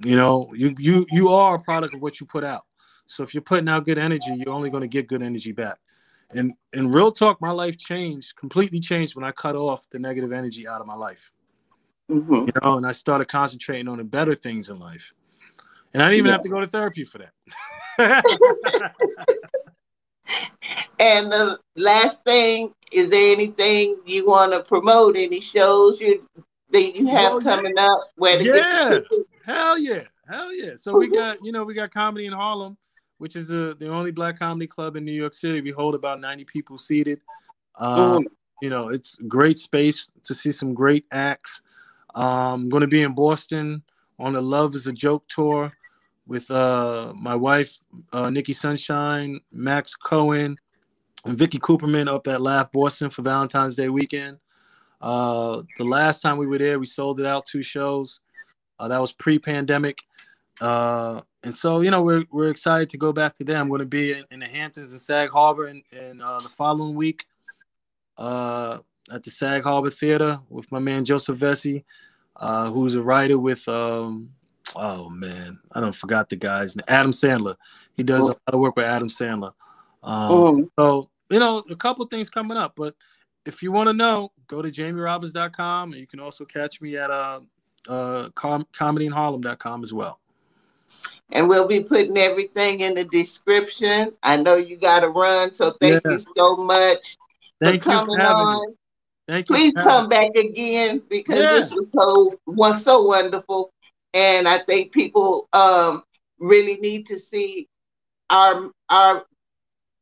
You know, you you you are a product of what you put out. So if you're putting out good energy, you're only going to get good energy back. And in real talk, my life changed, completely changed when I cut off the negative energy out of my life. Mm-hmm. You know, and I started concentrating on the better things in life. And I didn't even yeah. have to go to therapy for that. and the last thing, is there anything you want to promote? Any shows you that you have well, coming yeah. up? Where yeah, hell yeah, hell yeah. So we got you know we got comedy in Harlem which is a, the only black comedy club in New York City. We hold about 90 people seated. Um, you know, it's great space to see some great acts. I'm going to be in Boston on the Love is a Joke tour with uh, my wife, uh, Nikki Sunshine, Max Cohen, and Vicky Cooperman up at Laugh Boston for Valentine's Day weekend. Uh, the last time we were there, we sold it out two shows. Uh, that was pre-pandemic. Uh, and so, you know, we're we're excited to go back to them. I'm going to be in, in the Hamptons and Sag Harbor in, in uh, the following week at the Sag Harbor Theater with my man Joseph Vesey, uh, who's a writer with, um, oh man, I don't forgot the guy's Adam Sandler. He does oh. a lot of work with Adam Sandler. Um, oh. So, you know, a couple things coming up. But if you want to know, go to jamierobbins.com. And you can also catch me at uh, uh, com- comedyinharlem.com as well and we'll be putting everything in the description. I know you got to run, so thank yeah. you so much thank for coming for on. Thank Please come back again because yeah. this was so was so wonderful, and I think people um, really need to see our our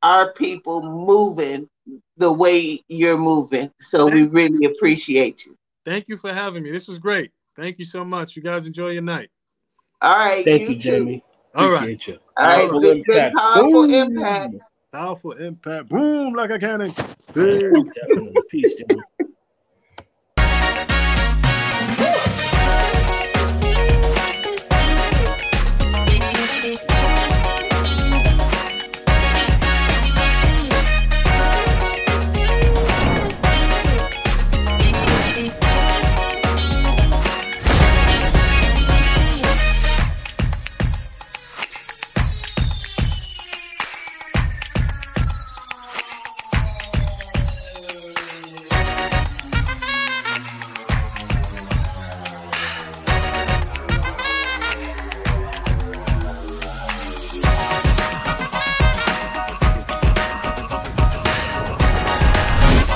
our people moving the way you're moving. So thank we really appreciate you. Thank you for having me. This was great. Thank you so much. You guys enjoy your night. All right. Thank you, you Jamie. All right. You. All right. Powerful good, impact. powerful Boom. impact. Powaful Impak. Boom, like a cannon. Definitely. Peace, Jamie.